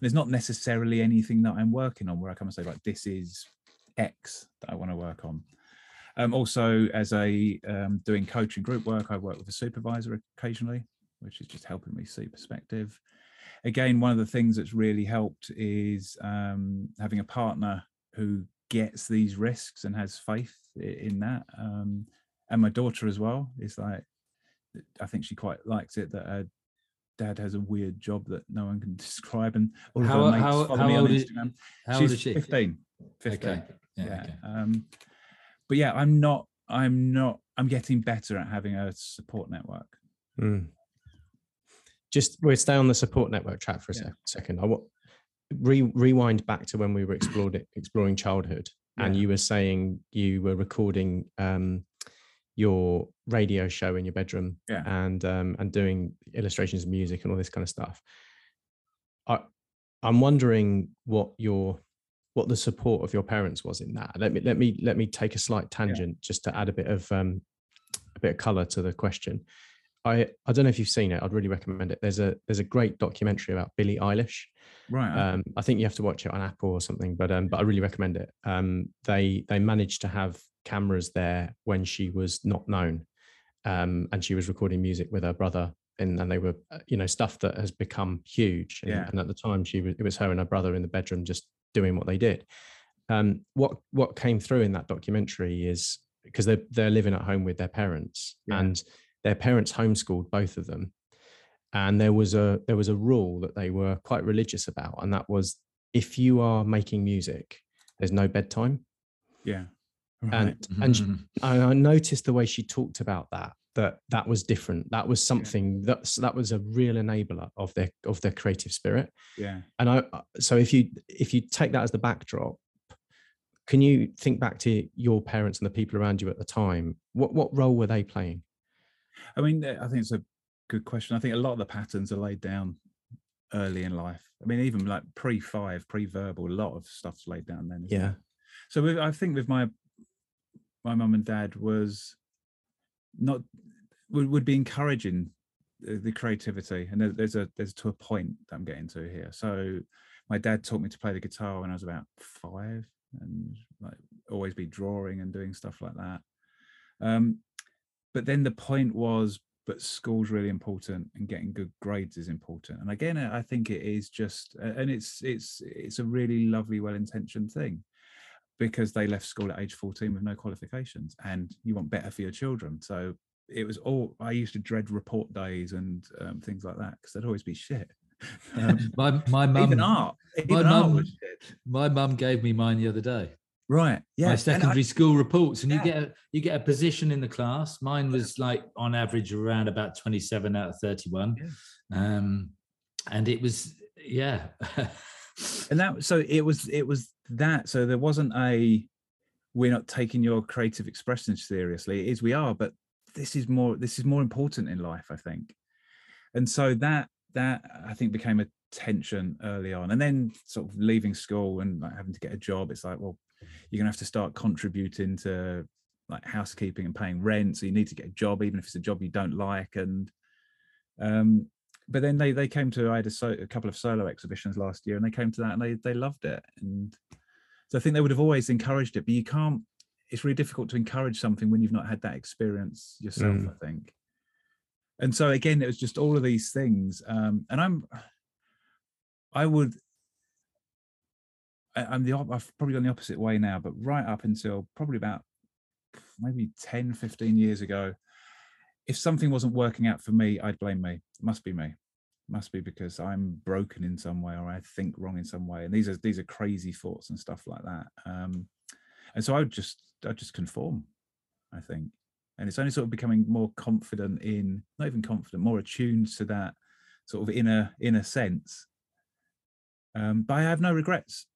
there's not necessarily anything that I'm working on where I come and say like this is X that I want to work on. Um, also, as a um, doing coaching group work, I work with a supervisor occasionally, which is just helping me see perspective. Again, one of the things that's really helped is um, having a partner who gets these risks and has faith in that. Um, and my daughter as well is like, I think she quite likes it that her dad has a weird job that no one can [laughs] describe, and all of how, her mates how, follow how me on Instagram. Is, how She's old is she? 15. 15. Okay yeah, Okay. Um, but yeah, I'm not. I'm not. I'm getting better at having a support network. Mm. Just we'll stay on the support network track for a yeah. second. I want re- rewind back to when we were explored exploring childhood, yeah. and you were saying you were recording um, your radio show in your bedroom, yeah. and um, and doing illustrations of music and all this kind of stuff. I I'm wondering what your what the support of your parents was in that. Let me let me let me take a slight tangent yeah. just to add a bit of um, a bit of color to the question. I I don't know if you've seen it. I'd really recommend it. There's a there's a great documentary about Billie Eilish. Right. Um, I think you have to watch it on Apple or something, but um, but I really recommend it. Um, they they managed to have cameras there when she was not known, um, and she was recording music with her brother, and and they were uh, you know stuff that has become huge. And, yeah. and at the time, she was it was her and her brother in the bedroom just doing what they did. Um, what what came through in that documentary is because they're they're living at home with their parents yeah. and their parents homeschooled both of them and there was a there was a rule that they were quite religious about and that was if you are making music there's no bedtime yeah right. and and she, I noticed the way she talked about that that that was different. That was something yeah. that that was a real enabler of their of their creative spirit. Yeah. And i uh, so if you if you take that as the backdrop can you think back to your parents and the people around you at the time? What what role were they playing? I mean i think it's a good question. I think a lot of the patterns are laid down early in life. I mean even like pre-five pre-verbal a lot of stuff's laid down then yeah it? so with, i think with my my mum and dad was not would, would be encouraging the, the creativity and there, there's a there's to a point that i'm getting to here. So my dad taught me to play the guitar when i was about five and like always be drawing and doing stuff like that. Um but then the point was but school's really important and getting good grades is important. And again i think it is just and it's it's it's a really lovely well-intentioned thing because they left school at age 14 with no qualifications and you want better for your children. So it was all i used to dread report days and um, things like that because they'd always be shit. Um, [laughs] my my [laughs] mum even art even my art mum- my mum gave me mine the other day. right yeah my and I- secondary school reports, and you get a, you get a position in the class. Mine was like on average around about twenty seven out of thirty one, um, and it was yeah. [laughs] and that so it was it was that so there wasn't a we're not taking your creative expression seriously. It is we are but this is more this is more important in life i think. And so that that i think became a tension early on. And then sort of leaving school and like having to get a job it's like well you're gonna have to start contributing to like housekeeping and paying rent so you need to get a job even if it's a job you don't like. And um but then they they came to I had a, so, a couple of solo exhibitions last year, and they came to that and they they loved it, and so I think they would have always encouraged it. But you can't. It's really difficult to encourage something when you've not had that experience yourself. Mm. I think. And so again, it was just all of these things, um, and I'm. I would. I, I'm the I've probably gone the opposite way now, but right up until probably about maybe 10, 15 years ago, if something wasn't working out for me, I'd blame me. Must be me. Must be because I'm broken in some way or I think wrong in some way. And these are these are crazy thoughts and stuff like that. Um, and so I would just I just conform, I think. And it's only sort of becoming more confident in not even confident, more attuned to that sort of inner inner sense. Um, but I have no regrets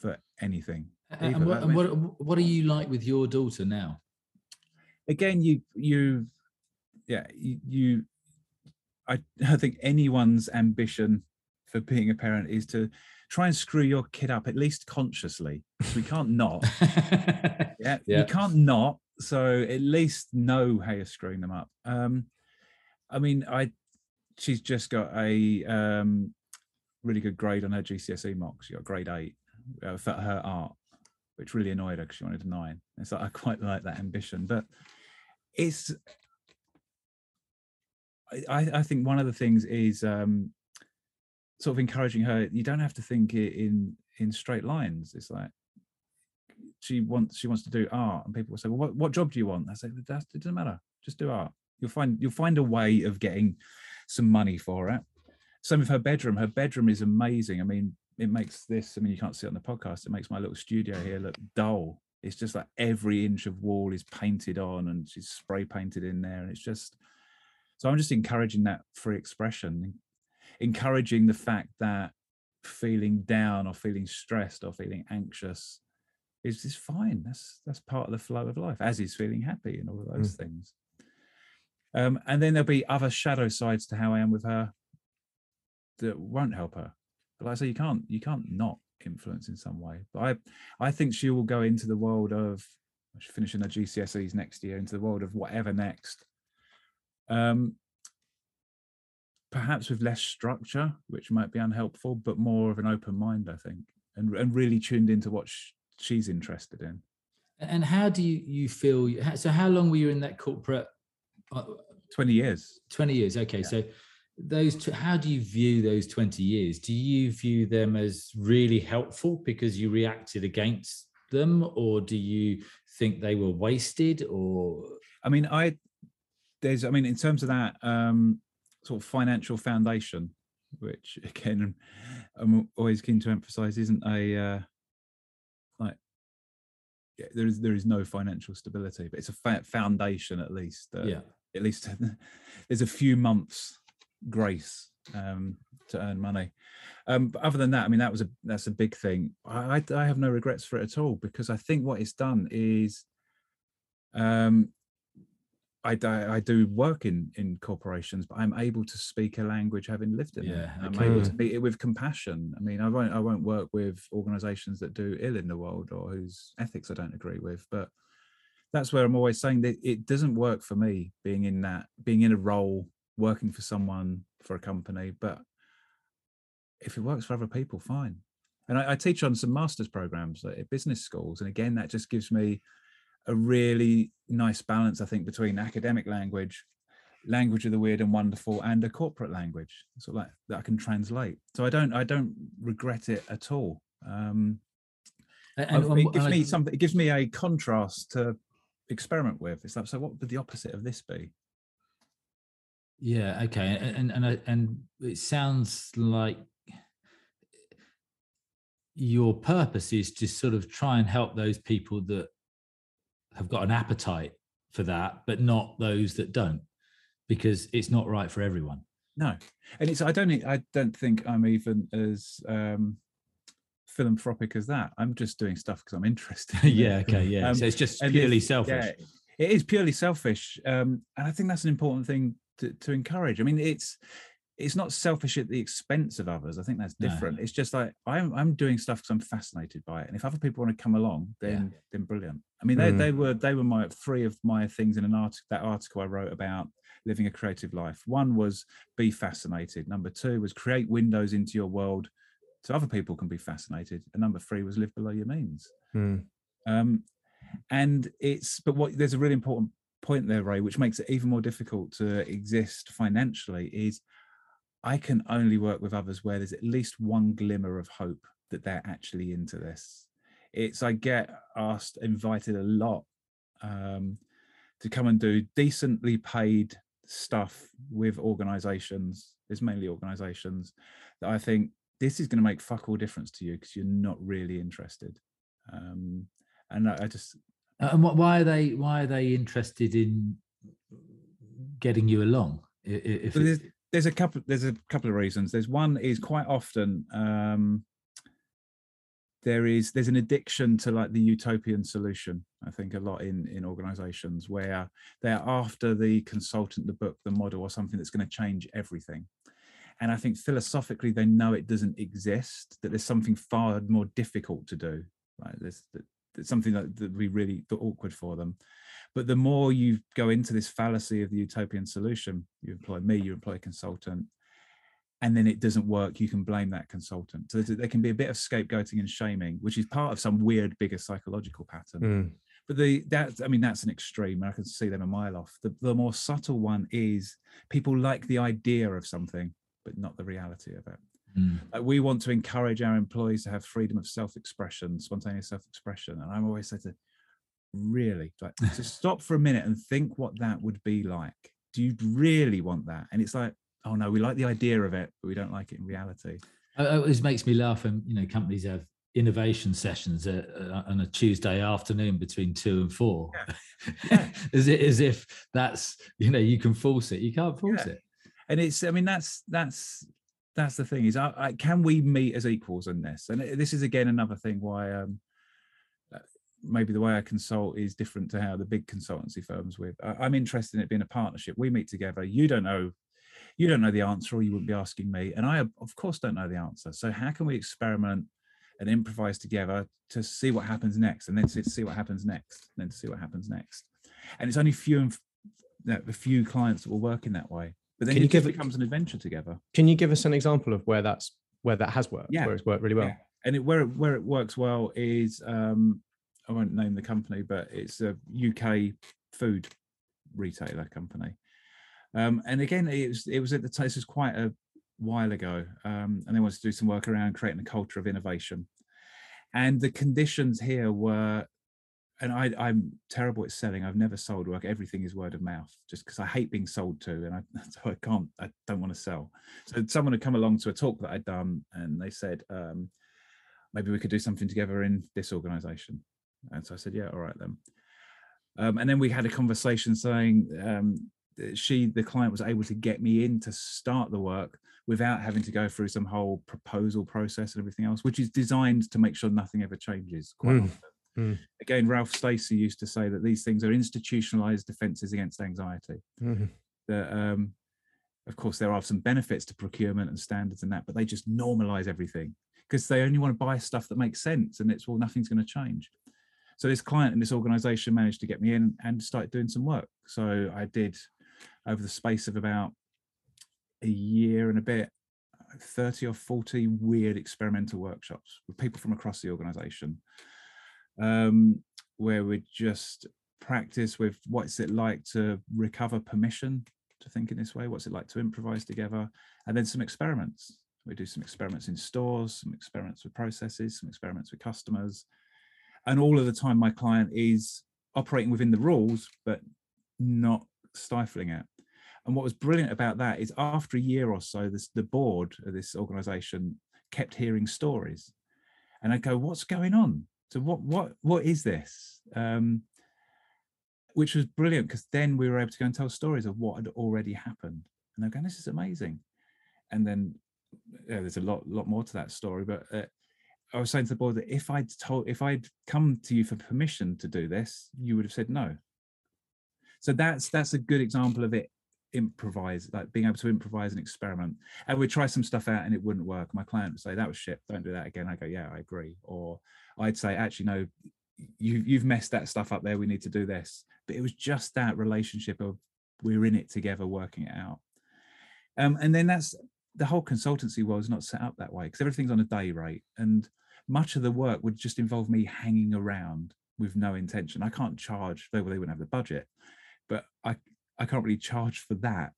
for anything. and what, and what what are you like with your daughter now? again you you yeah you, you I, [laughs] I think anyone's ambition for being a parent is to try and screw your kid up at least consciously. we can't not [laughs] yeah, Yeah. you can't not so at least know how you're screwing them up um i mean i she's just got a um really good grade on her gcse mock she got grade eight uh, for her art which really annoyed her because she wanted a nine it's like i quite like that ambition but it's I, I think one of the things is um sort of encouraging her you don't have to think in in straight lines. It's like she wants she wants to do art and people will say well what, what job do you want? I say it doesn't matter. Just do art. You'll find you'll find a way of getting some money for it. Some of her bedroom. Her bedroom is amazing. I mean it makes this i mean you can't see it on the podcast it makes my little studio here look dull. It's just like every inch of wall is painted on and she's spray painted in there and it's just so i'm just encouraging that free expression encouraging the fact that feeling down or feeling stressed or feeling anxious is is fine. That's that's part of the flow of life as is feeling happy and all of those things. Um and then there'll be other shadow sides to how i am with her that won't help her. But like i say you can't you can't not influence in some way. But i i think she will go into the world of she's finishing her gcse's next year into the world of whatever next um perhaps with less structure which might be unhelpful but more of an open mind i think and, and really tuned into what sh- she's interested in And how do you you feel? So how long were you in that corporate? uh, 20 years Twenty years. Okay, so those. Two, how do you view those twenty years? Do you view them as really helpful because you reacted against them, or do you think they were wasted? Or I mean, I there's I mean, in terms of that um sort of financial foundation, which [laughs] again I'm always keen to emphasize isn't a uh like yeah, there is there is no financial stability, but it's a foundation at least. That yeah, at least [laughs] there's a few months grace um to earn money. Um, but other than that, I mean, that was a that's a big thing. I, I I have no regrets for it at all because I think what it's done is, um, I do, I do work in in corporations, but I'm able to speak a language having lived in it. I'm okay. able to meet it with compassion. I mean, I won't I won't work with organisations that do ill in the world or whose ethics I don't agree with, but that's where I'm always saying that it doesn't work for me being in that being in a role working for someone for a company, but if it works for other people, fine. And I, I teach on some master's programs at business schools, and again, that just gives me a really nice balance, I think, between academic language, language of the weird and wonderful, and a corporate language, sort of like that I can translate. So I don't, I don't regret it at all. Um, And, and- it gives and I- me something. It gives me a contrast to experiment with. It's like, so what would the opposite of this be? Yeah. Okay. And and and, and it sounds like your purpose is to sort of try and help those people that have got an appetite for that, but not those that don't, because it's not right for everyone. No, and it's. I don't. I don't think I'm even as um, philanthropic as that. I'm just doing stuff because I'm interested. in [laughs] yeah. Okay. Yeah. Um, so it's just purely this- selfish. Yeah, it is purely selfish, um, and I think that's an important thing to, to encourage. I mean, it's it's not selfish at the expense of others. I think that's No. different. It's just like I'm I'm doing stuff because I'm fascinated by it, and if other people want to come along, Yeah. then then brilliant. I mean, they Mm. they were they were my three of my things in an article that article I wrote about living a creative life. One was be fascinated. Number two was create windows into your world so other people can be fascinated. And number three was live below your means. Mm. Um, and it's but what there's a really important point there, Ray, which makes it even more difficult to exist financially is I can only work with others where there's at least one glimmer of hope that they're actually into this. It's I get asked, invited a lot um, to come and do decently paid stuff with organizations. There's mainly organizations that I think this is going to make fuck all difference to you because you're not really interested. Um, and I, I just Uh, And what, why are they? Why are they interested in getting you along? If it's- there's, there's a couple there's a couple of reasons. There's one is quite often um there is there's an addiction to like the utopian solution i think a lot in in organizations where they're after the consultant the book the model or something that's going to change everything. And i think philosophically they know it doesn't exist that there's something far more difficult to do. Right there's that's something that would be really awkward for them but the more you go into this fallacy of the utopian solution, you employ me, you employ a consultant, and then it doesn't work, you can blame that consultant. So there can be a bit of scapegoating and shaming, which is part of some weird, bigger psychological pattern. Mm. But the that I mean that's an extreme. and I can see them a mile off. The, the more subtle one is people like the idea of something, but not the reality of it. Mm. Like we want to encourage our employees to have freedom of self-expression, spontaneous self-expression. And I'm always saying to really like [laughs] to stop for a minute and think what that would be like. Do you really want that? And it's like, oh no, we like the idea of it, but we don't like it in reality. Uh, It always makes me laugh and you know companies have innovation sessions uh, uh, on a Tuesday afternoon between two and four, Yeah. [laughs] as, it, as if that's you know you can force it. You can't force Yeah. it. And it's, I mean, that's that's that's the thing is, I, I, can we meet as equals in this? And this is again another thing why um, uh, maybe the way I consult is different to how the big consultancy firms with. I, I'm interested in it being a partnership. We meet together. You don't know, you don't know the answer, or you wouldn't be asking me, and I of course don't know the answer. So how can we experiment and improvise together to see what happens next, and then to see what happens next, and then to see what happens next? And it's only few and that few clients that will work in that way. But then Can it you just give it- becomes an adventure together. Can you give us an example of where that's where that has worked? Yeah. Where it's worked really well. Yeah. And it, where it, where it works well is um, I won't name the company, but it's a UK food retailer company. Um, and again, it was it was at the time. This was quite a while ago, um, and they wanted to do some work around creating a culture of innovation. And the conditions here were, and I, I'm terrible at selling. I've never sold work. Everything is word of mouth, just because I hate being sold to, and I, [laughs] so I can't. I don't want to sell. So someone had come along to a talk that I'd done, and they said, um, maybe we could do something together in this organization. And so I said, yeah, all right then. Um, and then we had a conversation saying um, that she, the client, was able to get me in to start the work without having to go through some whole proposal process and everything else, which is designed to make sure nothing ever changes. Quite Mm, often. mm. Again, Ralph Stacey used to say that these things are institutionalized defenses against anxiety Mhm. that um, of course there are some benefits to procurement and standards and that but they just normalize everything because they only want to buy stuff that makes sense and it's well nothing's going to change so this client and this organization managed to get me in and started doing some work. So i did over the space of about a year and a bit 30 or 40 weird experimental workshops with people from across the organization um, where we just practice with what's it like to recover permission to think in this way what's it like to improvise together and then some experiments. We do some experiments in stores some experiments with processes some experiments with customers and all of the time my client is operating within the rules but not stifling it. And what was brilliant about that is after a year or so this the board of this organization kept hearing stories. And i go what's going on? So what what what is this? Um which was brilliant because then we were able to go and tell stories of what had already happened. And they're going this is amazing. And then yeah, there's a lot lot more to that story but uh, I was saying to the board that if I'd told, if I'd come to you for permission to do this, you would have said no. So that's that's a good example of it improvise, like being able to improvise and experiment. And we'd try some stuff out and it wouldn't work. My client would say, "That was shit. Don't do that again." I go, "Yeah, I agree." Or I'd say, "Actually, no, you you've messed that stuff up there. We need to do this." But it was just that relationship of we're in it together, working it out. Um, and then that's the whole consultancy world is not set up that way because everything's on a day rate and much of the work would just involve me hanging around with no intention. I can't charge, they, they wouldn't have the budget, but I, I can't really charge for that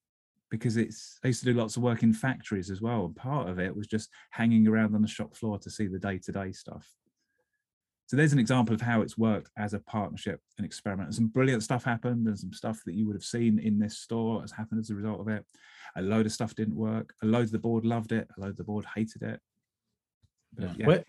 because it's, I used to do lots of work in factories as well. And part of it was just hanging around on the shop floor to see the day to day stuff. So there's an example of how it's worked as a partnership and experiment. And some brilliant stuff happened and some stuff that you would have seen in this store has happened as a result of it. A load of stuff didn't work. A load of the board loved it. A load of the board hated it. But, yeah. Well,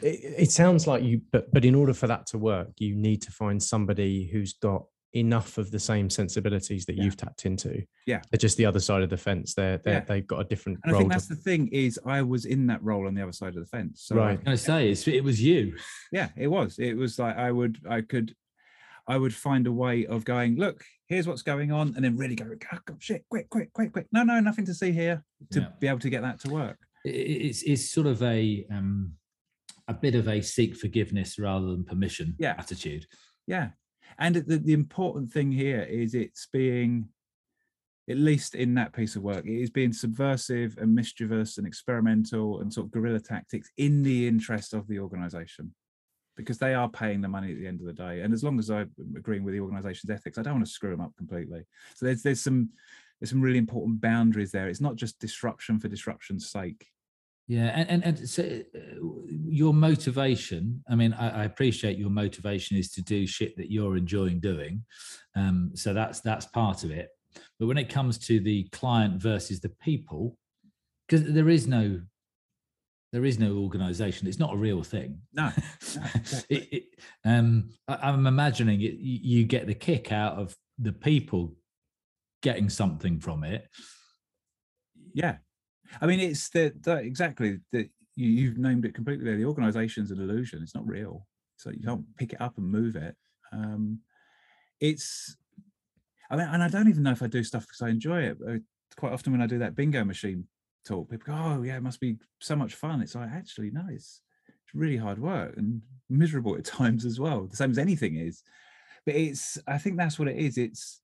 it, it sounds like you, but but in order for that to work, you need to find somebody who's got enough of the same sensibilities that yeah. you've tapped into. Yeah, they're just the other side of the fence. They're they yeah. they've got a different. And I think that's to... the thing is I was in that role on the other side of the fence. So right. I, I say it was you. Yeah, it was. It was like I would I could I would find a way of going, look, here's what's going on, and then really go, oh, God, shit, quick, quick, quick, quick. No, no, nothing to see here to yeah. be able to get that to work. It's it's sort of a um a bit of a seek forgiveness rather than permission yeah. attitude. Yeah. And the, the important thing here is it's being, at least in that piece of work, it is being subversive and mischievous and experimental and sort of guerrilla tactics in the interest of the organization because they are paying the money at the end of the day. And as long as I'm agreeing with the organization's ethics, I don't want to screw them up completely. So there's there's some there's some really important boundaries there. It's not just disruption for disruption's sake. Yeah, and and, and so uh, your motivation. I mean, I, I, appreciate your motivation is to do shit that you're enjoying doing. Um, so that's that's part of it. But when it comes to the client versus the people, because there is no there is no organization it's not a real thing no, no [laughs] exactly. it, it, um, I, am imagining it you get the kick out of the people getting something from it yeah I mean, it's the, exactly that you, you've named it completely there. The organization's an illusion. It's not real. So you can't pick it up and move it. Um, it's, I mean, and I don't even know if I do stuff because I enjoy it. Quite often when I do that bingo machine talk, people go, "Oh, yeah, it must be so much fun." It's like actually, no, it's it's really hard work and miserable at [laughs] times as well. The same as anything is. But it's, I think that's what it is. It's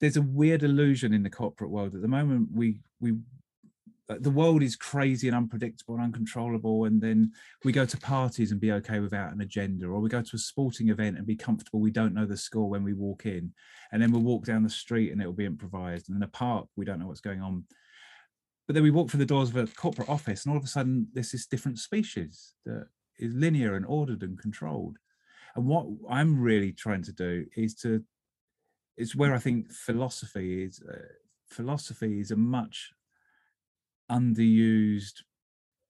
there's a weird illusion in the corporate world at the moment. We we the world is crazy and unpredictable and uncontrollable and then we go to parties and be okay without an agenda or we go to a sporting event and be comfortable we don't know the score when we walk in. And then we'll walk down the street and it will be improvised and in a park we don't know what's going on. But then we walk through the doors of a corporate office and all of a sudden there's this different species that is linear and ordered and controlled. And what i'm really trying to do is to it's where i think philosophy is uh, philosophy is a much underused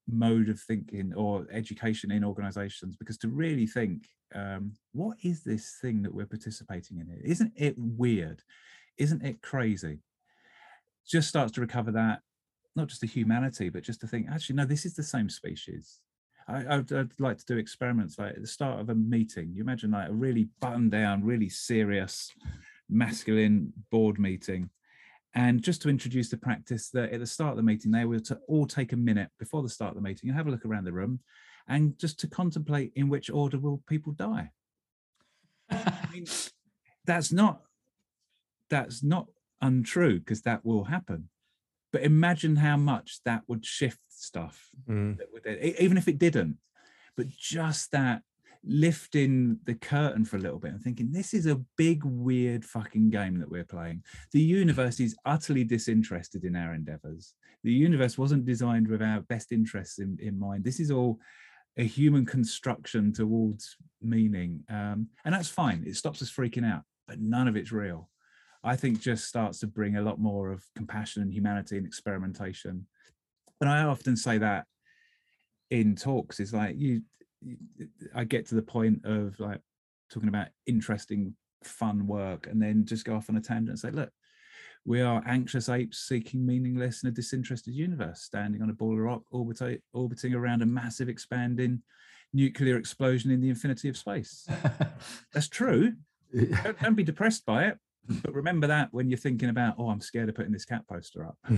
mode of thinking or education in organizations because to really think um, what is this thing that we're participating in is isn't it weird? Isn't it crazy? Just starts to recover that not just the humanity but just to think actually no this is the same species. I, would I'd like to do experiments like at the start of a meeting. You imagine like a really buttoned down really serious masculine board meeting and just to introduce the practice that at the start of the meeting, they were to all take a minute before the start of the meeting and have a look around the room and just to contemplate in which order will people die. I mean, that's not that's not untrue because that will happen. But imagine how much that would shift stuff, mm. would, even if it didn't. But just that lifting the curtain for a little bit and thinking this is a big weird fucking game that we're playing the universe is utterly disinterested in our endeavors the universe wasn't designed with our best interests in, in mind this is all a human construction towards meaning, um, and that's fine. It stops us freaking out, but none of it's real. I think just starts to bring a lot more of compassion and humanity and experimentation. And I often say that in talks is like you, I get to the point of like talking about interesting, fun work, and then just go off on a tangent and say, look, we are anxious apes seeking meaningless in a disinterested universe, standing on a ball of rock, orbiting, orbiting around a massive, expanding nuclear explosion in the infinity of space. [laughs] That's true. Don't, don't be depressed by it. But remember that when you're thinking about, oh, I'm scared of putting this cat poster up. [laughs]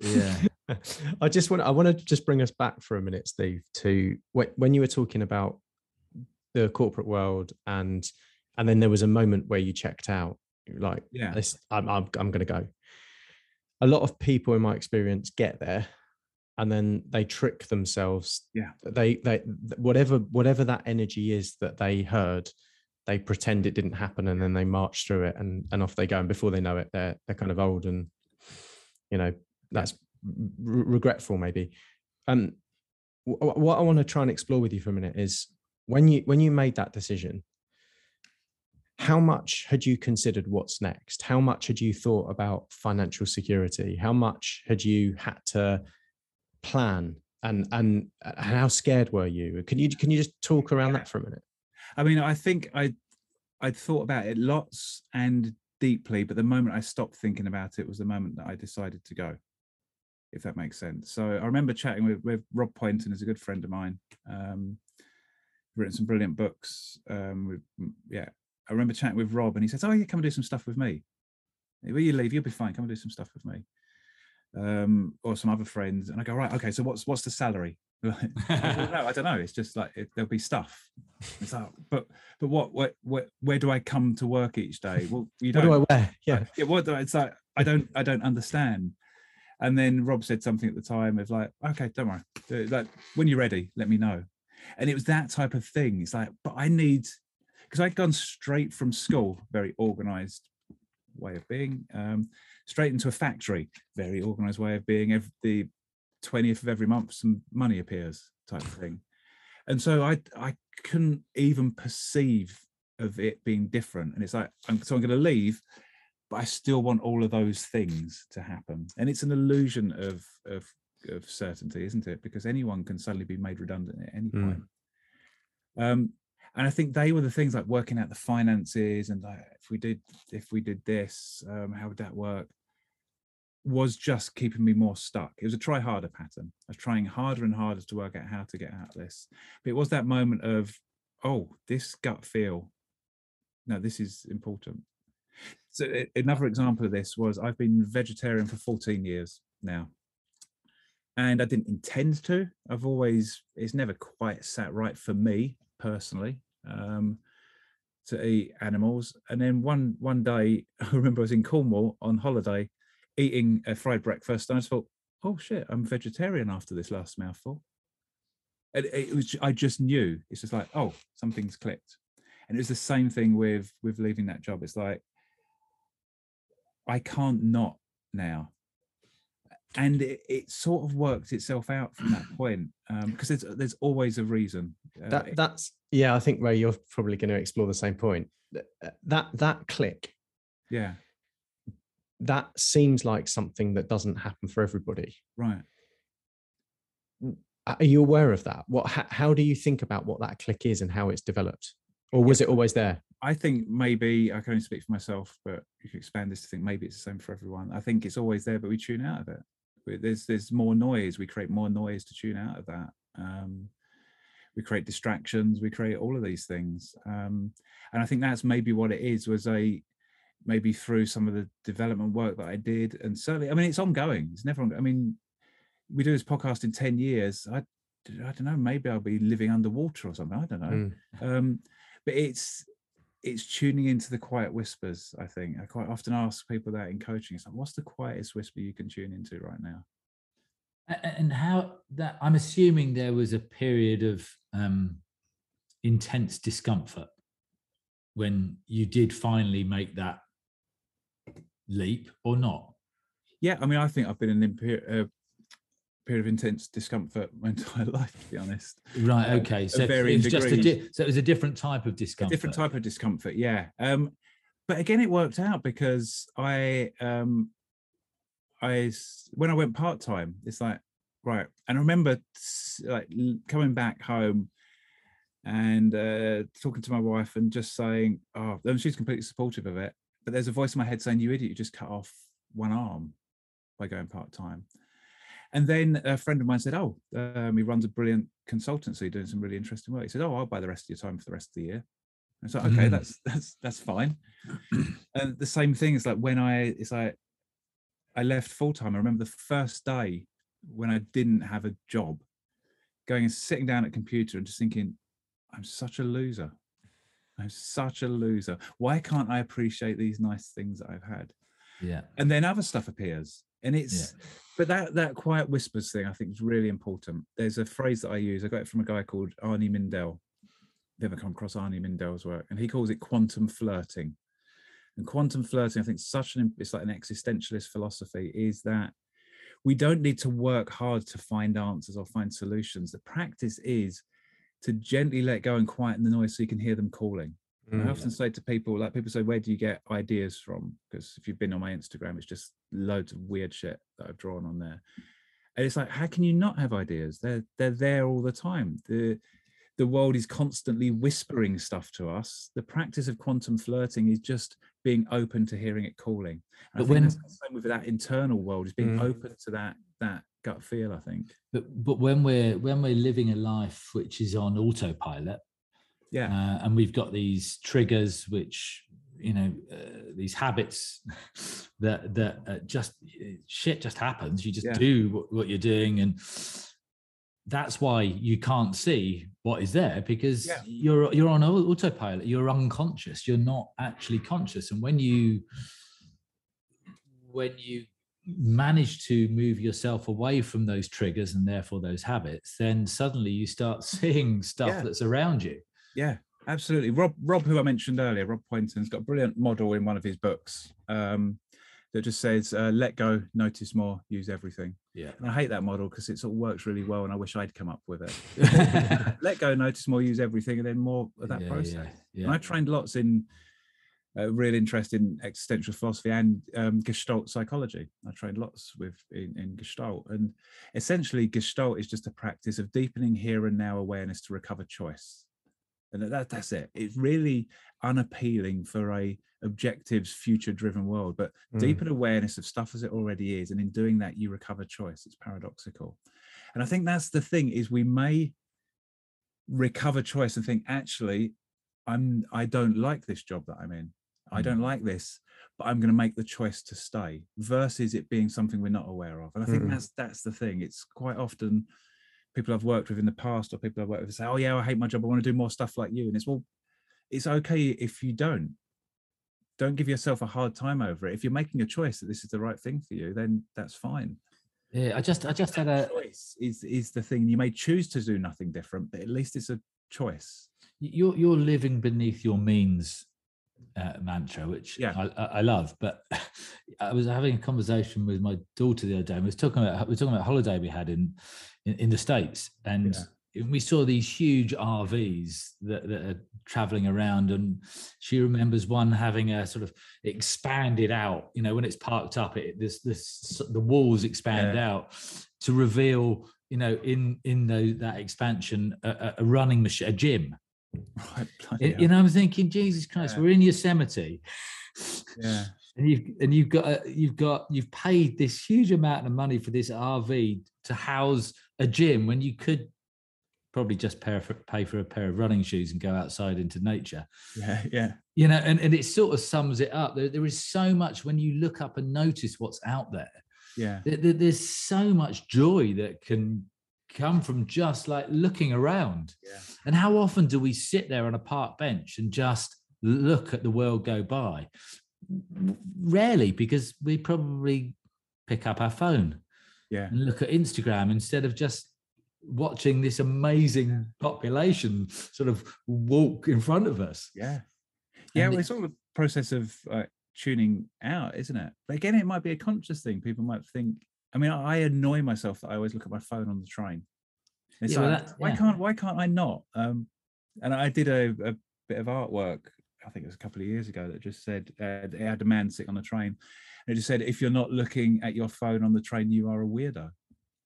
yeah. [laughs] I just want I want to just bring us back for a minute, Steve, to when you were talking about the corporate world and and then there was a moment where you checked out. Like, Yeah. this, I'm I'm I'm going to go. A lot of people, in my experience, get there, and then they trick themselves. Yeah. They they whatever whatever that energy is that they heard, they pretend it didn't happen, and then they march through it, and and off they go. And before they know it, they're they're kind of old, and you know that's regretful maybe. Um, wh- what I want to try and explore with you for a minute is when you when you made that decision how much had you considered what's next? How much had you thought about financial security? How much had you had to plan? And and, and how scared were you? Can you can you just talk around that for a minute? I mean, I think I I'd thought about it lots and deeply, but the moment I stopped thinking about it was the moment that I decided to go. If that makes sense. So I remember chatting with, with Rob Poynton, who's a good friend of mine. Um, written some brilliant books. Um, with, yeah, I remember chatting with Rob, and he says, "Oh, yeah, come and do some stuff with me. When you leave, you'll be fine. Come and do some stuff with me." Um, or some other friends, and I go, "Right, okay. So what's what's the salary?" [laughs] No, I don't know. It's just like it, there'll be stuff. It's like, but but what what what where do I come to work each day? Well, you don't. What do i wear yeah yeah, what do I, it's like I don't I don't understand. And then Rob said something at the time of like, okay, don't worry. Uh, Like when you're ready, let me know. And it was that type of thing. It's like, but I need because I'd gone straight from school, very organized way of being, um, straight into a factory, very organized way of being. Every the 20th of every month, some money appears, type of thing. And so I I couldn't even perceive of it being different. And it's like, I'm, so I'm going to leave, but I still want all of those things to happen. And it's an illusion of of of certainty, isn't it? Because anyone can suddenly be made redundant at any Mm. point. Um, and I think they were the things like working out the finances and like if we did if we did this, um, how would that work? Was just keeping me more stuck. It was a try harder pattern. I was trying harder and harder to work out how to get out of this. But it was that moment of, oh, this gut feel. No, this is important. So another example of this was I've been vegetarian for 14 years now. And I didn't intend to. I've always, it's never quite sat right for me personally um, to eat animals. And then one one day, [laughs] I remember I was in Cornwall on holiday eating a fried breakfast. And I just thought, oh shit, I'm vegetarian after this last mouthful. And it was, I just knew. It's just like, oh, something's clicked. And it was the same thing with with leaving that job. It's like, I can't not now. And it, it sort of worked itself out from that [clears throat] point because there's there's always a reason. Uh, that that's yeah i think ray you're probably going to explore the same point uh, that that click yeah, that seems like something that doesn't happen for everybody right. are you aware of that what how, how do you think about what that click is and how it's developed or was it always there I think maybe I can only speak for myself, but you can expand this to think maybe it's the same for everyone. I think it's always there, but we tune out of it. There's there's more noise. We create more noise to tune out of that. Um, we create distractions. We create all of these things, um, and I think that's maybe what it is. Was a maybe through some of the development work that I did, and certainly, I mean, it's ongoing. It's never. On, I mean, we do this podcast in ten years. I I don't know. Maybe I'll be living underwater or something. I don't know Mm. um but it's it's tuning into the quiet whispers i think i quite often ask people that in coaching it's like what's the quietest whisper you can tune into right now A- a- And how that I'm assuming there was a period of um, intense discomfort when you did finally make that leap or not. yeah i mean i think i've been in uh, period of intense discomfort my [laughs] entire life, to be honest. Right. Um, Okay. of So it was just a degrees. di- so it was a different type of discomfort. A different type of discomfort, yeah. Um, but again, it worked out because I, um, I when I went part time, it's like right, and I remember like coming back home and uh, talking to my wife and just saying, "Oh," and she's completely supportive of it. But there's a voice in my head saying, "You idiot! You just cut off one arm by going part time." And then a friend of mine said, "Oh, um, he runs a brilliant consultancy, doing some really interesting work." He said, "Oh, I'll buy the rest of your time for the rest of the year." I was like, "Okay, Mm. that's that's that's fine." and the same thing is like when I it's like I left full time. I remember the first day when I didn't have a job, going and sitting down at computer and just thinking, "I'm such a loser. I'm such a loser. Why can't I appreciate these nice things that I've had?" Yeah. and then other stuff appears and it's but that that quiet whispers thing i think is really important. There's a phrase that i use i got it from a guy called Arny Mindell you ever come across Arny Mindell's work and he calls it quantum flirting. And quantum flirting i think such an it's like an existentialist philosophy is that we don't need to work hard to find answers or find solutions. The practice is to gently let go and quieten the noise so you can hear them calling I Mm. often say to people, like people say, where do you get ideas from? Because if you've been on my Instagram, it's just loads of weird shit that I've drawn on there. And it's like, how can you not have ideas? They're they're there all the time. The the world is constantly whispering stuff to us. The practice of quantum flirting is just being open to hearing it calling. And I But that's when- the same with that internal world is being Mm. open to that that gut feel. I think. But but when we're when we're living a life which is on autopilot, Yeah. uh, and we've got these triggers which you know uh, these habits [laughs] that that uh, just shit just happens you just Yeah. do what, what you're doing and that's why you can't see what is there because Yeah. you're you're on autopilot you're unconscious you're not actually conscious and when you when you manage to move yourself away from those triggers and therefore those habits then suddenly you start [laughs] seeing stuff Yeah. that's around you Yeah, absolutely. Rob, Rob, who I mentioned earlier, Rob Poynton's got a brilliant model in one of his books um, that just says, uh, "Let go, notice more, use everything." yeah And I hate that model because it sort of works really well, and I wish I'd come up with it. [laughs] Let go, notice more, use everything, and then more of that Yeah, process. yeah, And I trained lots in uh, real interest in existential philosophy and um, Gestalt psychology. I trained lots with in, in Gestalt, and essentially Gestalt is just a practice of deepening here and now awareness to recover choice, and that that's it. It's really unappealing for a objectives future driven world, but Mm. deepen awareness of stuff as it already is, and in doing that you recover choice. It's paradoxical, and I think that's the thing is we may recover choice and think actually i'm i don't like this job that i'm in i don't like this but i'm going to make the choice to stay versus it being something we're not aware of and i think Mm. that's that's the thing it's quite often people i've worked with in the past or people i've worked with say oh yeah i hate my job i want to do more stuff like you and it's well it's okay if you don't don't give yourself a hard time over it if you're making a choice that this is the right thing for you then that's fine Yeah, I just I just had that a choice is is the thing you may choose to do nothing different but at least it's a choice you're you're living beneath your means uh, mantra, which Yeah. I, I love. But [laughs] I was having a conversation with my daughter the other day. and We was talking about we were talking about a holiday we had in in, in the states, and we saw these huge RVs that, that are traveling around, and she remembers one having a sort of expanded out. You know, when it's parked up, it this this the walls expand out to reveal. You know, in in those, that expansion, a, a- running machine, a gym. right You know, I'm thinking, Jesus Christ, Yeah. we're in Yosemite, yeah and you've and you've got uh, you've got you've paid this huge amount of money for this RV to house a gym when you could probably just pay for, pay for a pair of running shoes and go outside into nature. yeah yeah You know, and, and it sort of sums it up. There, there is so much when you look up and notice what's out there. yeah There, there- there's so much joy that can come from just like looking around. Yeah. And how often do we sit there on a park bench and just look at the world go by? Rarely, because we probably pick up our phone yeah and look at Instagram instead of just watching this amazing population sort of walk in front of us. yeah yeah well, it's all a process of uh, tuning out isn't it but again it might be a conscious thing people might think I mean, I annoy myself that I always look at my phone on the train. It's Yeah, well, like, that- why yeah. can't why can't I not? Um, and I did a, a bit of artwork. I think it was a couple of years ago that just said uh, it had a man sitting on the train. And it just said, if you're not looking at your phone on the train, you are a weirdo.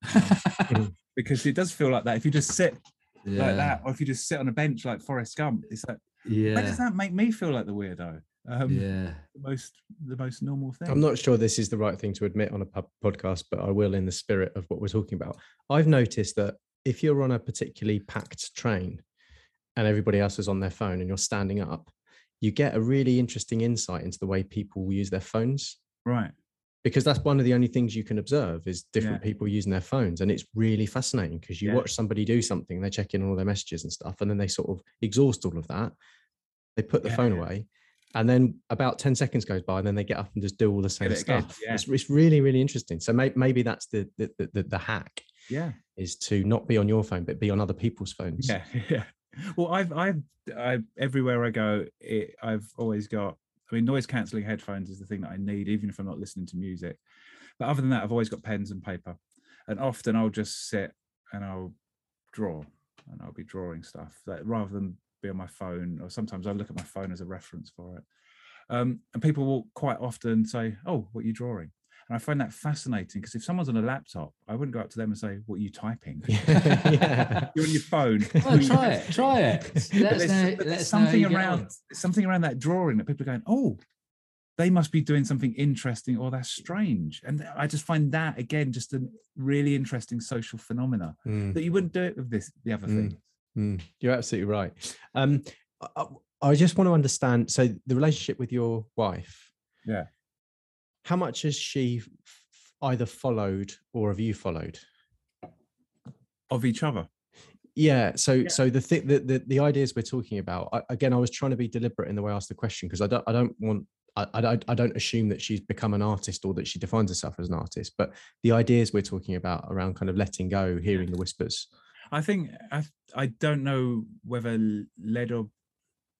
[laughs] Because it does feel like that. If you just sit yeah. like that, or if you just sit on a bench like Forrest Gump, it's like, why does that make me feel like the weirdo? Um, Yeah. the most the most normal thing. I'm not sure this is the right thing to admit on a pub podcast, but I will in the spirit of what we're talking about. I've noticed that if you're on a particularly packed train and everybody else is on their phone and you're standing up, you get a really interesting insight into the way people use their phones right. because that's one of the only things you can observe is different Yeah. people using their phones and it's really fascinating because you Yeah. watch somebody do something they check in on all their messages and stuff and then they sort of exhaust all of that they put the Yeah, phone away and then about 10 seconds goes by and then they get up and just do all the same it stuff yeah. it's, it's really really interesting so may, maybe that's the the, the the the hack Yeah. is to not be on your phone but be on other people's phones Yeah, [laughs] yeah. Well, I've, I've, I everywhere I go, it, I've always got. I mean, noise cancelling headphones is the thing that I need, even if I'm not listening to music. But other than that, I've always got pens and paper, and often I'll just sit and I'll draw, and I'll be drawing stuff that rather than be on my phone. Or sometimes I look at my phone as a reference for it. Um, and people will quite often say, "Oh, what are you drawing?" And I find that fascinating because if someone's on a laptop, I wouldn't go up to them and say, "What are you typing?" [laughs] yeah You're on your phone. [laughs] Oh, try it. Try it. But Let us there's, know. there's us know how something around something around that drawing that people are going, oh, they must be doing something interesting or that's strange. And I just find that again just a really interesting social phenomena Mm. that you wouldn't do it with this the other Mm. thing. Mm, you're absolutely right. Um, I, I just want to understand. So the relationship with your wife. Yeah. How much has she f- f- either followed or have you followed? Of each other. Yeah. So Yeah. so the thing the, the the ideas we're talking about. I, again, I was trying to be deliberate in the way I asked the question because I don't I don't want. I, I, don't- I don't assume that she's become an artist or that she defines herself as an artist, but the ideas we're talking about around kind of letting go, hearing the whispers. I think I I don't know whether l- led or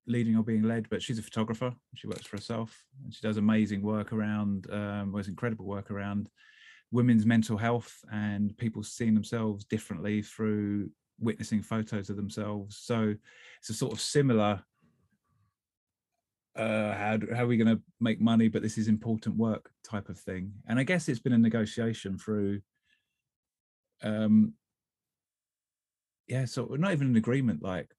leading or being led, but she's a photographer. She works for herself and she does amazing work around um incredible work around women's mental health and people seeing themselves differently through witnessing photos of themselves. So it's a sort of similar uh how, how are we going to make money but this is important work type of thing and i guess it's been a negotiation through um yeah so not even an agreement like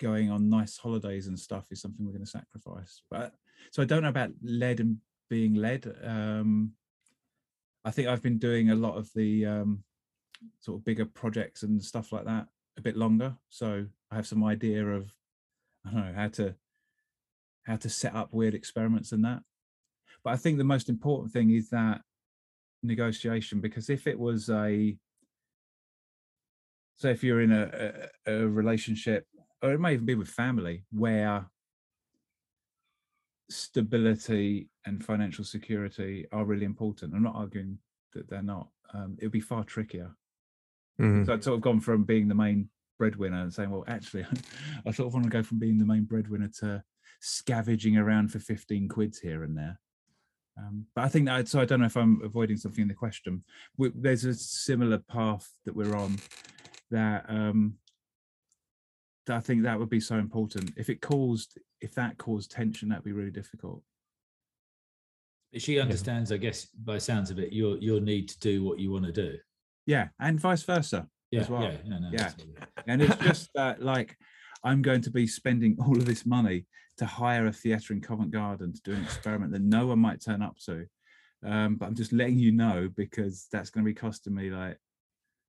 going on nice holidays and stuff is something we're going to sacrifice but so i don't know about led and being led um i think i've been doing a lot of the um sort of bigger projects and stuff like that a bit longer so i have some idea of i don't know how to how to set up weird experiments and that. But i think the most important thing is that negotiation because if it was a so if you're in a, a, a relationship or it may even be with family where stability and financial security are really important i'm not arguing that they're not um, it would be far trickier Mhm. so i'd sort of gone from being the main breadwinner and saying well actually [laughs] i sort of want to go from being the main breadwinner to scavenging around for 15 quids here and there um, but I think that so I don't know if I'm avoiding something in the question. We, there's a similar path that we're on that um, that I think that would be so important. If it caused, if that caused tension, that'd be really difficult. She understands, I guess, by sounds of it, your your need to do what you want to do. Yeah, and vice versa. Yeah, well. yeah, no, no, Yeah. And it's [laughs] just that, like, I'm going to be spending all of this money to hire a theatre in Covent Garden to do an experiment that no one might turn up to. Um, but I'm just letting you know because that's going to be costing me like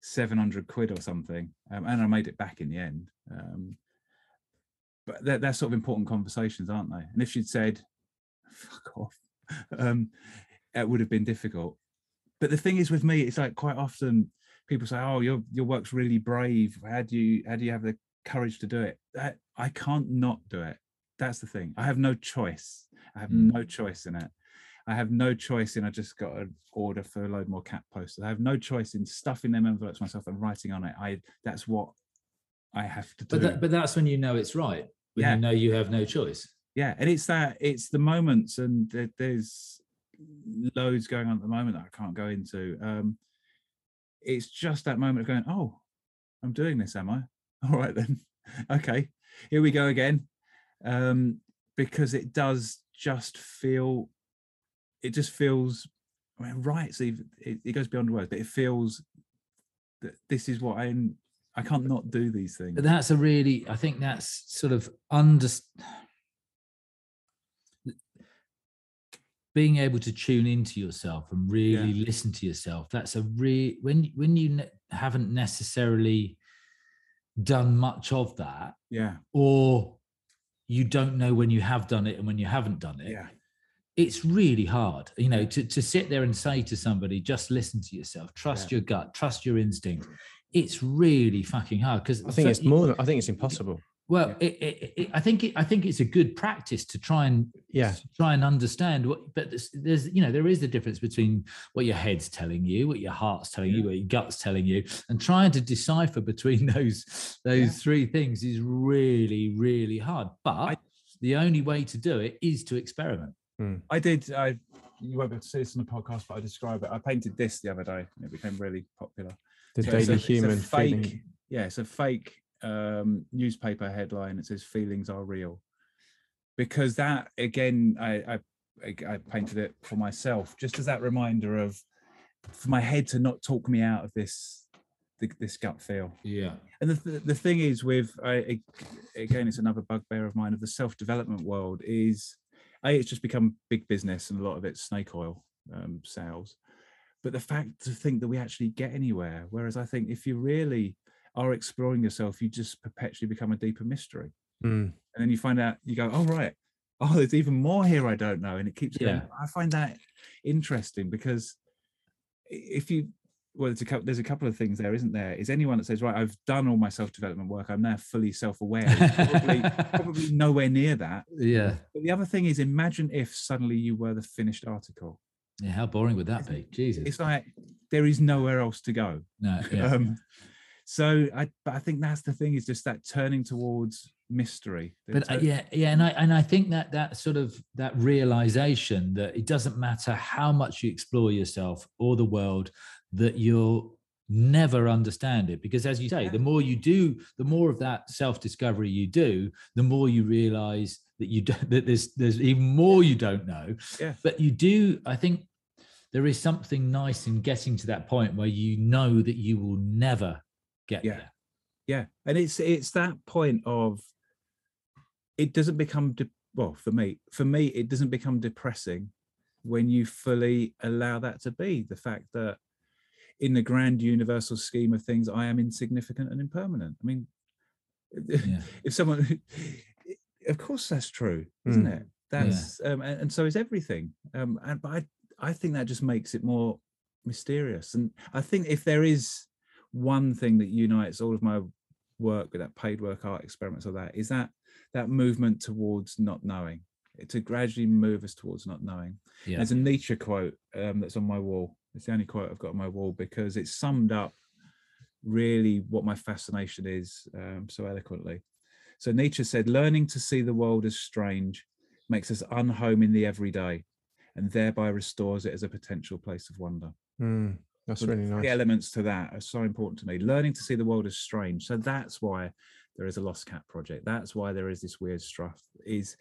700 quid or something. Um, and I made it back in the end. Um, but they're, they're sort of important conversations, aren't they? And if she'd said, fuck off, um, it would have been difficult. But the thing is with me, it's like quite often people say, "Oh, your your work's really brave. How do you how do you have the courage to do it?" That I can't not do it. That's the thing. I have no choice. I have Mm. no choice in it. I have no choice in. I just got an order for a load more cat posters. I have no choice in stuffing them envelopes myself and writing on it. I that's what I have to do. But that, but that's when you know it's right. When Yeah. you know you have no choice. yeah and it's that it's the moments and there- there's loads going on at the moment that I can't go into. Um, it's just that moment of going, oh, I'm doing this, am I? [laughs] All right then. [laughs] okay, here we go again. Um, because it does just feel, it just feels I mean, right. So it, it goes beyond words, but it feels that this is what I'm. I can't not do these things. That's a really. I think that's sort of under being able to tune into yourself and really yeah. listen to yourself that's a real when when you ne- haven't necessarily done much of that yeah or you don't know when you have done it and when you haven't done it yeah it's really hard you know to, to sit there and say to somebody just listen to yourself trust yeah. your gut trust your instinct it's really fucking hard because i think it's more than i think it's impossible well, yeah. it, it, it, I think I think it's a good practice to try and yeah try and understand what. But there's, there's, you know there is the difference between what your head's telling you, what your heart's telling yeah. you, what your gut's telling you, and trying to decipher between [laughs] those those three things is really really hard. But I, the only way to do it is to experiment. Hmm. I did. I you won't be able to see this on the podcast, but I describe it. I painted this the other day, and it became really popular. The so daily human fake. Feeling. Yeah, it's a fake um, newspaper headline It says "Feelings are real," because that again, I, I I painted it for myself just as that reminder of for my head to not talk me out of this this gut feel. Yeah. And the the thing is with I again, it's another bugbear of mine of the self development world is a it's just become big business and a lot of it's snake oil um, sales. But the fact to think that we actually get anywhere, whereas I think if you really are exploring yourself, you just perpetually become a deeper mystery. Mm. And then you find out, you go, oh, right. Oh, there's even more here I don't know. And it keeps going. I find that interesting because if you, well, there's a, couple, there's a couple of things there, isn't there? Is anyone that says, right, I've done all my self development work, I'm now fully self aware, probably, [laughs] probably nowhere near that. Yeah. But the other thing is, imagine if suddenly you were the finished article. Yeah, how boring would that be? Jesus. It's like there is nowhere else to go. No. Yeah. [laughs] Um, so I, but I think that's the thing is just that turning towards mystery. But uh, yeah, yeah, and I and I think that that sort of that realization that it doesn't matter how much you explore yourself or the world, that you'll never understand it because as you say the more you do the more of that self-discovery you do the more you realize that you [laughs] don't that there's there's even more you don't know yeah. but you do i think there is something nice in getting to that point where you know that you will never get yeah. there. Yeah, and it's it's that point of it doesn't become de- well for me. For me, it doesn't become depressing when you fully allow that to be the fact that in the grand universal scheme of things, I am insignificant and impermanent. I mean, yeah. [laughs] if someone, of course, that's true, isn't mm. it? That's yeah. um, and, and, so is everything. Um, and but I I think that just makes it more mysterious. And I think if there is one thing that unites all of my work with that paid work art experiments or that is that that movement towards not knowing to gradually move us towards not knowing yeah. there's a nietzsche quote um, that's on my wall it's the only quote i've got on my wall because it summed up really what my fascination is um, so eloquently so nietzsche said learning to see the world as strange makes us unhome in the everyday and thereby restores it as a potential place of wonder mm. That's really nice. The elements to that are so important to me. Learning to see the world as strange. So that's why there is a Lost Cat project. That's why there is this weird stuff. Is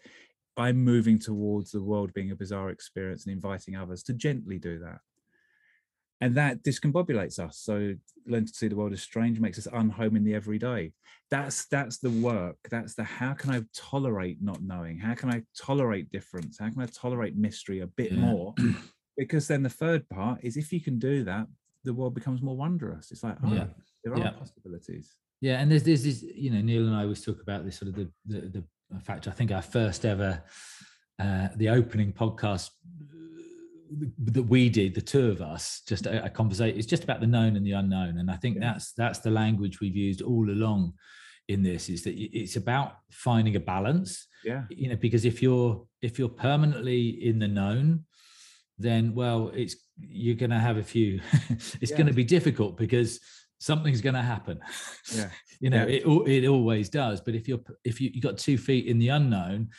I'm moving towards the world being a bizarre experience and inviting others to gently do that. And that discombobulates us. So learn to see the world as strange makes us unhome in the everyday. That's that's the work. That's the how can I tolerate not knowing? How can I tolerate difference? How can I tolerate mystery a bit yeah. more? [clears throat] because then the third part is if you can do that, the world becomes more wondrous. It's like, oh, yeah. there are yeah. possibilities. Yeah, and there's there's this, you know, Neil and I always talk about this sort of the the, the fact. I think our first ever uh, the opening podcast that we did, the two of us, just a, a conversation. It's just about the known and the unknown, and I think yeah. that's that's the language we've used all along in this. Is that it's about finding a balance. Yeah, you know, because if you're if you're permanently in the known, then well, it's you're going to have a few. [laughs] it's yeah. going to be difficult because something's going to happen. Yeah, [laughs] you know, yeah. it it always does. But if you're if you you got two feet in the unknown,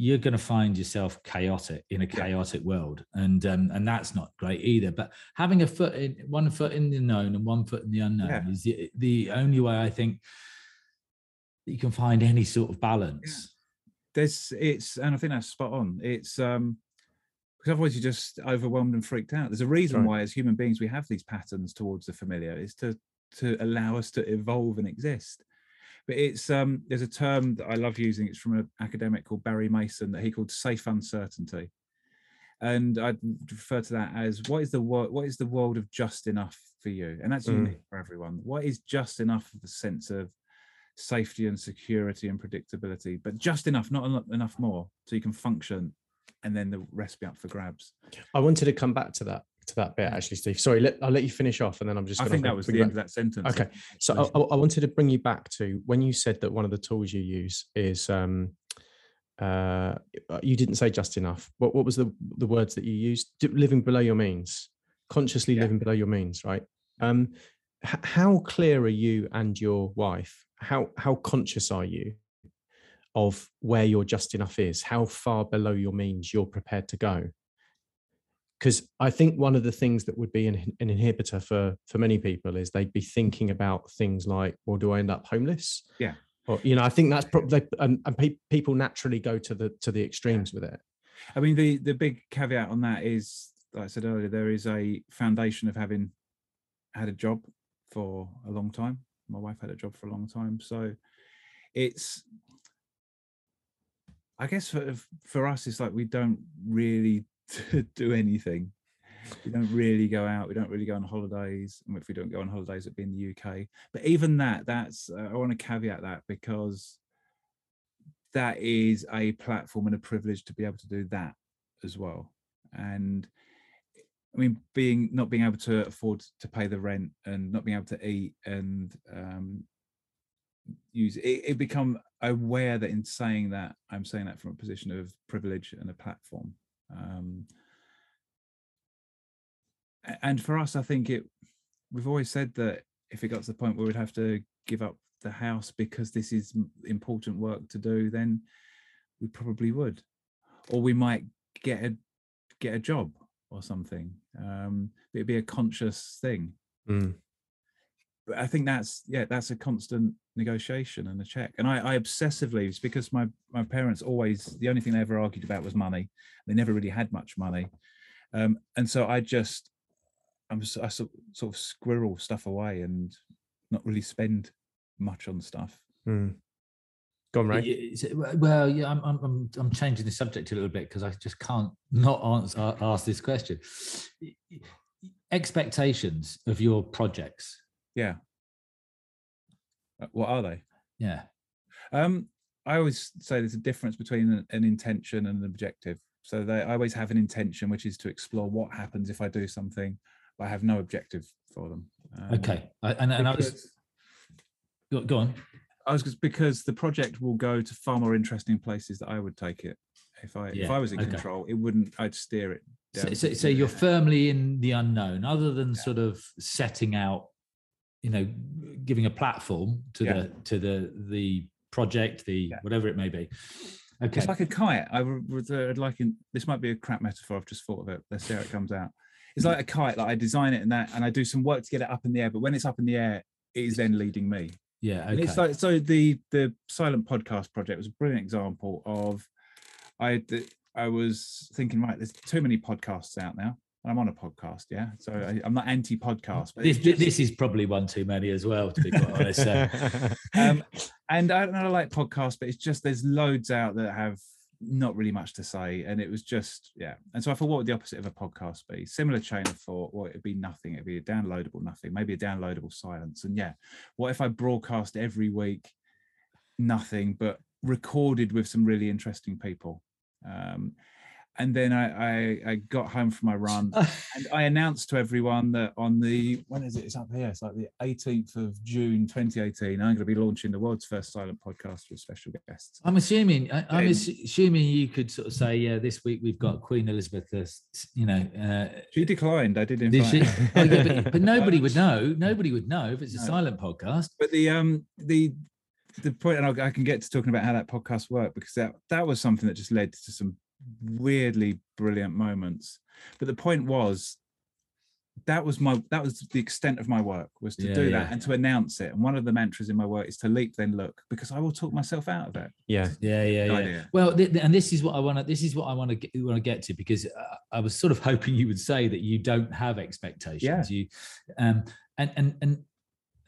you're going to find yourself chaotic in a chaotic world, and um, and that's not great either. But having a foot in one foot in the known and one foot in the unknown Yeah. is the, the only way I think that you can find any sort of balance. there's it's and I think that's spot on. It's um because otherwise you're just overwhelmed and freaked out. There's a reason Right. why as human beings we have these patterns towards the familiar is to to allow us to evolve and exist. But it's um there's a term that I love using, it's from an academic called Barry Mason that he called safe uncertainty. And I'd refer to that as what is the world what is the world of just enough for you? And that's Mm. unique for everyone. What is just enough of a sense of safety and security and predictability, but just enough, not eno- enough more, so you can function, and then the rest be up for grabs. I wanted to come back to that to that bit actually, Steve. Sorry, let, I'll let you finish off, and then I'm just. I think that was the end of that sentence. Okay, so I, I wanted to bring you back to when you said that one of the tools you use is um, uh, you didn't say just enough. What what was the the words that you used? D- Living below your means, consciously Yeah. living below your means, right? Um, h- how clear are you and your wife? How how conscious are you of where your just enough is? How far below your means you're prepared to go? Because I think one of the things that would be an, an inhibitor for for many people is they'd be thinking about things like, well, do I end up homeless? Yeah. Or you know, I think that's probably and, and pe- people naturally go to the to the extremes with it. I mean, the the big caveat on that is, like I said earlier, there is a foundation of having had a job for a long time. My wife had a job for a long time, so it's. I guess for for us, it's like we don't really do anything. We don't really go out. We don't really go on holidays. And if we don't go on holidays, it'd be in the UK. But even that, that's uh, I want to caveat that because that is a platform and a privilege to be able to do that as well. And I mean, being not being able to afford to pay the rent and not being able to eat and um, use it, it become aware that in saying that, I'm saying that from a position of privilege and a platform. Um, and for us, I think it. We've always said that if it got to the point where we'd have to give up the house because this is important work to do, then we probably would, or we might get a get a job or something. Um, it'd be a conscious thing. Mm. But I think that's yeah, that's a constant negotiation and a check. And I, I obsessively, it's because my my parents always the only thing they ever argued about was money. They never really had much money, um, and so I just I'm s- I sort sort of squirrel stuff away and not really spend much on stuff. Mm. Go on, Ray. Y- is it- Well, yeah, I'm, I'm, I'm, I'm changing the subject a little bit because I just can't not answer, ask this question. Y- y- Expectations of your projects. Yeah. Uh, What are they? Yeah. Um, I always say there's a difference between an, an intention and an objective. So they, I always have an intention, which is to explore what happens if I do something, but I have no objective for them. Um, Okay. I, and, and I was, because- go, on. I was just because the project will go to far more interesting places that I would take it. If I if I was in okay. control, it wouldn't. I'd steer it. So, so, so you're firmly in the unknown, other than sort of setting out, you know, giving a platform to Yeah. the to the the project, the Yeah. whatever it may be. Okay. It's like a kite. I would uh, like in, this might be a crap metaphor. I've just thought of it. Let's see how it comes out. It's like a kite. Like I design it and that, and I do some work to get it up in the air. But when it's up in the air, it is then leading me. yeah. okay. And it's like so the the silent podcast project was a brilliant example of i i was thinking right there's too many podcasts out now I'm on a podcast yeah so I, I'm not anti podcast but this, just- this is probably one too many as well, to be quite honest. So. [laughs] um, and I don't know I like podcasts but it's just there's loads out that have not really much to say and it was just yeah and so I thought what would the opposite of a podcast be similar chain of thought well it'd be nothing it'd be a downloadable nothing maybe a downloadable silence and yeah what if I broadcast every week nothing but recorded with some really interesting people um, and then I, I I got home from my run [laughs] and I announced to everyone that on the when is it? It's up here. It's like the 18th of June, 2018. I'm going to be launching the world's first silent podcast with special guests. I'm assuming. I, I'm Um, assuming you could sort of say, yeah, this week we've got Queen Elizabeth. as, You know, uh, She declined. I did did she? Oh, yeah, but, but [laughs] nobody would know. Nobody would know if it's a No. silent podcast. but the um the the point, and I can get to talking about how that podcast worked because that that was something that just led to some weirdly brilliant moments. But the point was that was my that was the extent of my work was to Yeah, do yeah. that and to announce it. And one of the mantras in my work is to leap then look because I will talk myself out of it. Yeah. Yeah, yeah, No yeah. idea. Well, th- th- and this is what I want to. This is what I want to want to get to because uh, I was sort of [laughs] hoping you would say that you don't have expectations. Yeah. You, um, and and and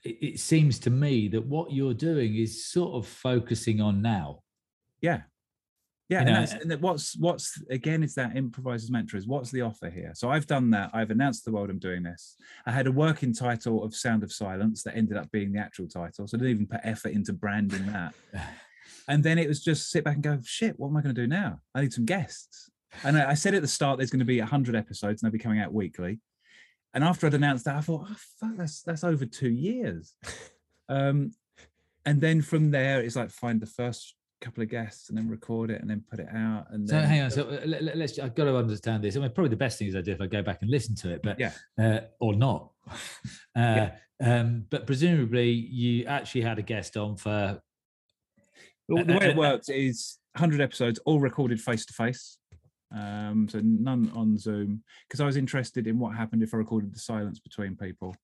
it seems to me that what you're doing is sort of focusing on now. Yeah. Yeah, You and, know, that's, and what's what's again is that improviser's mantra is what's the offer here? So I've done that. I've announced the world I'm doing this. I had a working title of Sound of Silence that ended up being the actual title. So I didn't even put effort into branding that. [laughs] And then it was just sit back and go, shit, what am I going to do now? I need some guests. And I I said at the start there's going to be 100 episodes and they'll be coming out weekly. And after I'd announced that, I thought, oh, fuck, that's, that's over two years. [laughs] Um, and then from there, it's like find the first couple of guests and then record it and then put it out. And So then, hang on. So uh, let, let's. I've got to understand this. I mean, probably the best thing is I do if I go back and listen to it, but Yeah. uh, or not. [laughs] Uh, Yeah. um, but presumably you actually had a guest on for Well, the Uh, way uh, it works is 100 episodes, all recorded face to face. Um, so none on Zoom because I was interested in what happened if I recorded the silence between people.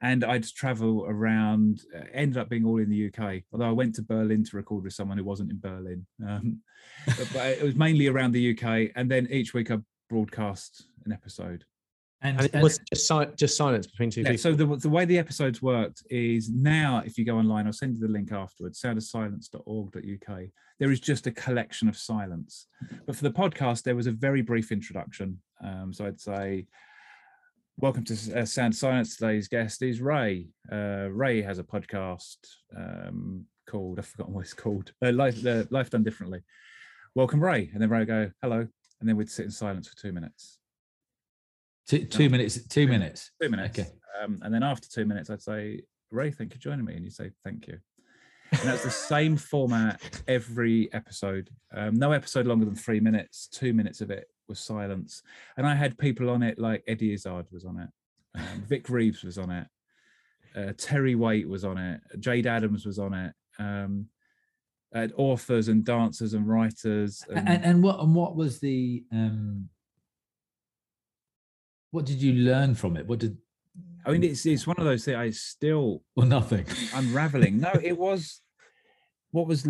And I'd travel around, uh, ended up being all in the UK. Although I went to Berlin to record with someone who wasn't in Berlin. Um, [laughs] but, but it was mainly around the UK. And then each week I broadcast an episode. and, And it was just, si- just silence between two Yeah, people. so the, the way the episodes worked is now, if you go online, I'll send you the link afterwards, soundofsilence.org.uk. There is just a collection of silence. But for the podcast, there was a very brief introduction. Um, so I'd say, Welcome to uh, Sound Science. Today's guest is Ray. Uh, Ray has a podcast um, called, I've forgotten what it's called, uh, Life, Life Done Differently. Welcome, Ray. And then Ray would go, hello. And then we'd sit in silence for two minutes. two, two minutes. Two minutes. two minutes. Okay. Um, and then after two minutes, I'd say, Ray, thank you for joining me. And you say, thank you. And that's the same format every episode. Um, no episode longer than three minutes. Two minutes of it was silence. And I had people on it like Eddie Izzard was on it, um, Vic Reeves was on it, uh, Terry Waite was on it, Jade Adams was on it. Um, had authors and dancers and writers. And, and, and what and what was the um what did you learn from it? What did I mean, it's it's one of those things. I still or nothing? unraveling. No, it [laughs] was what was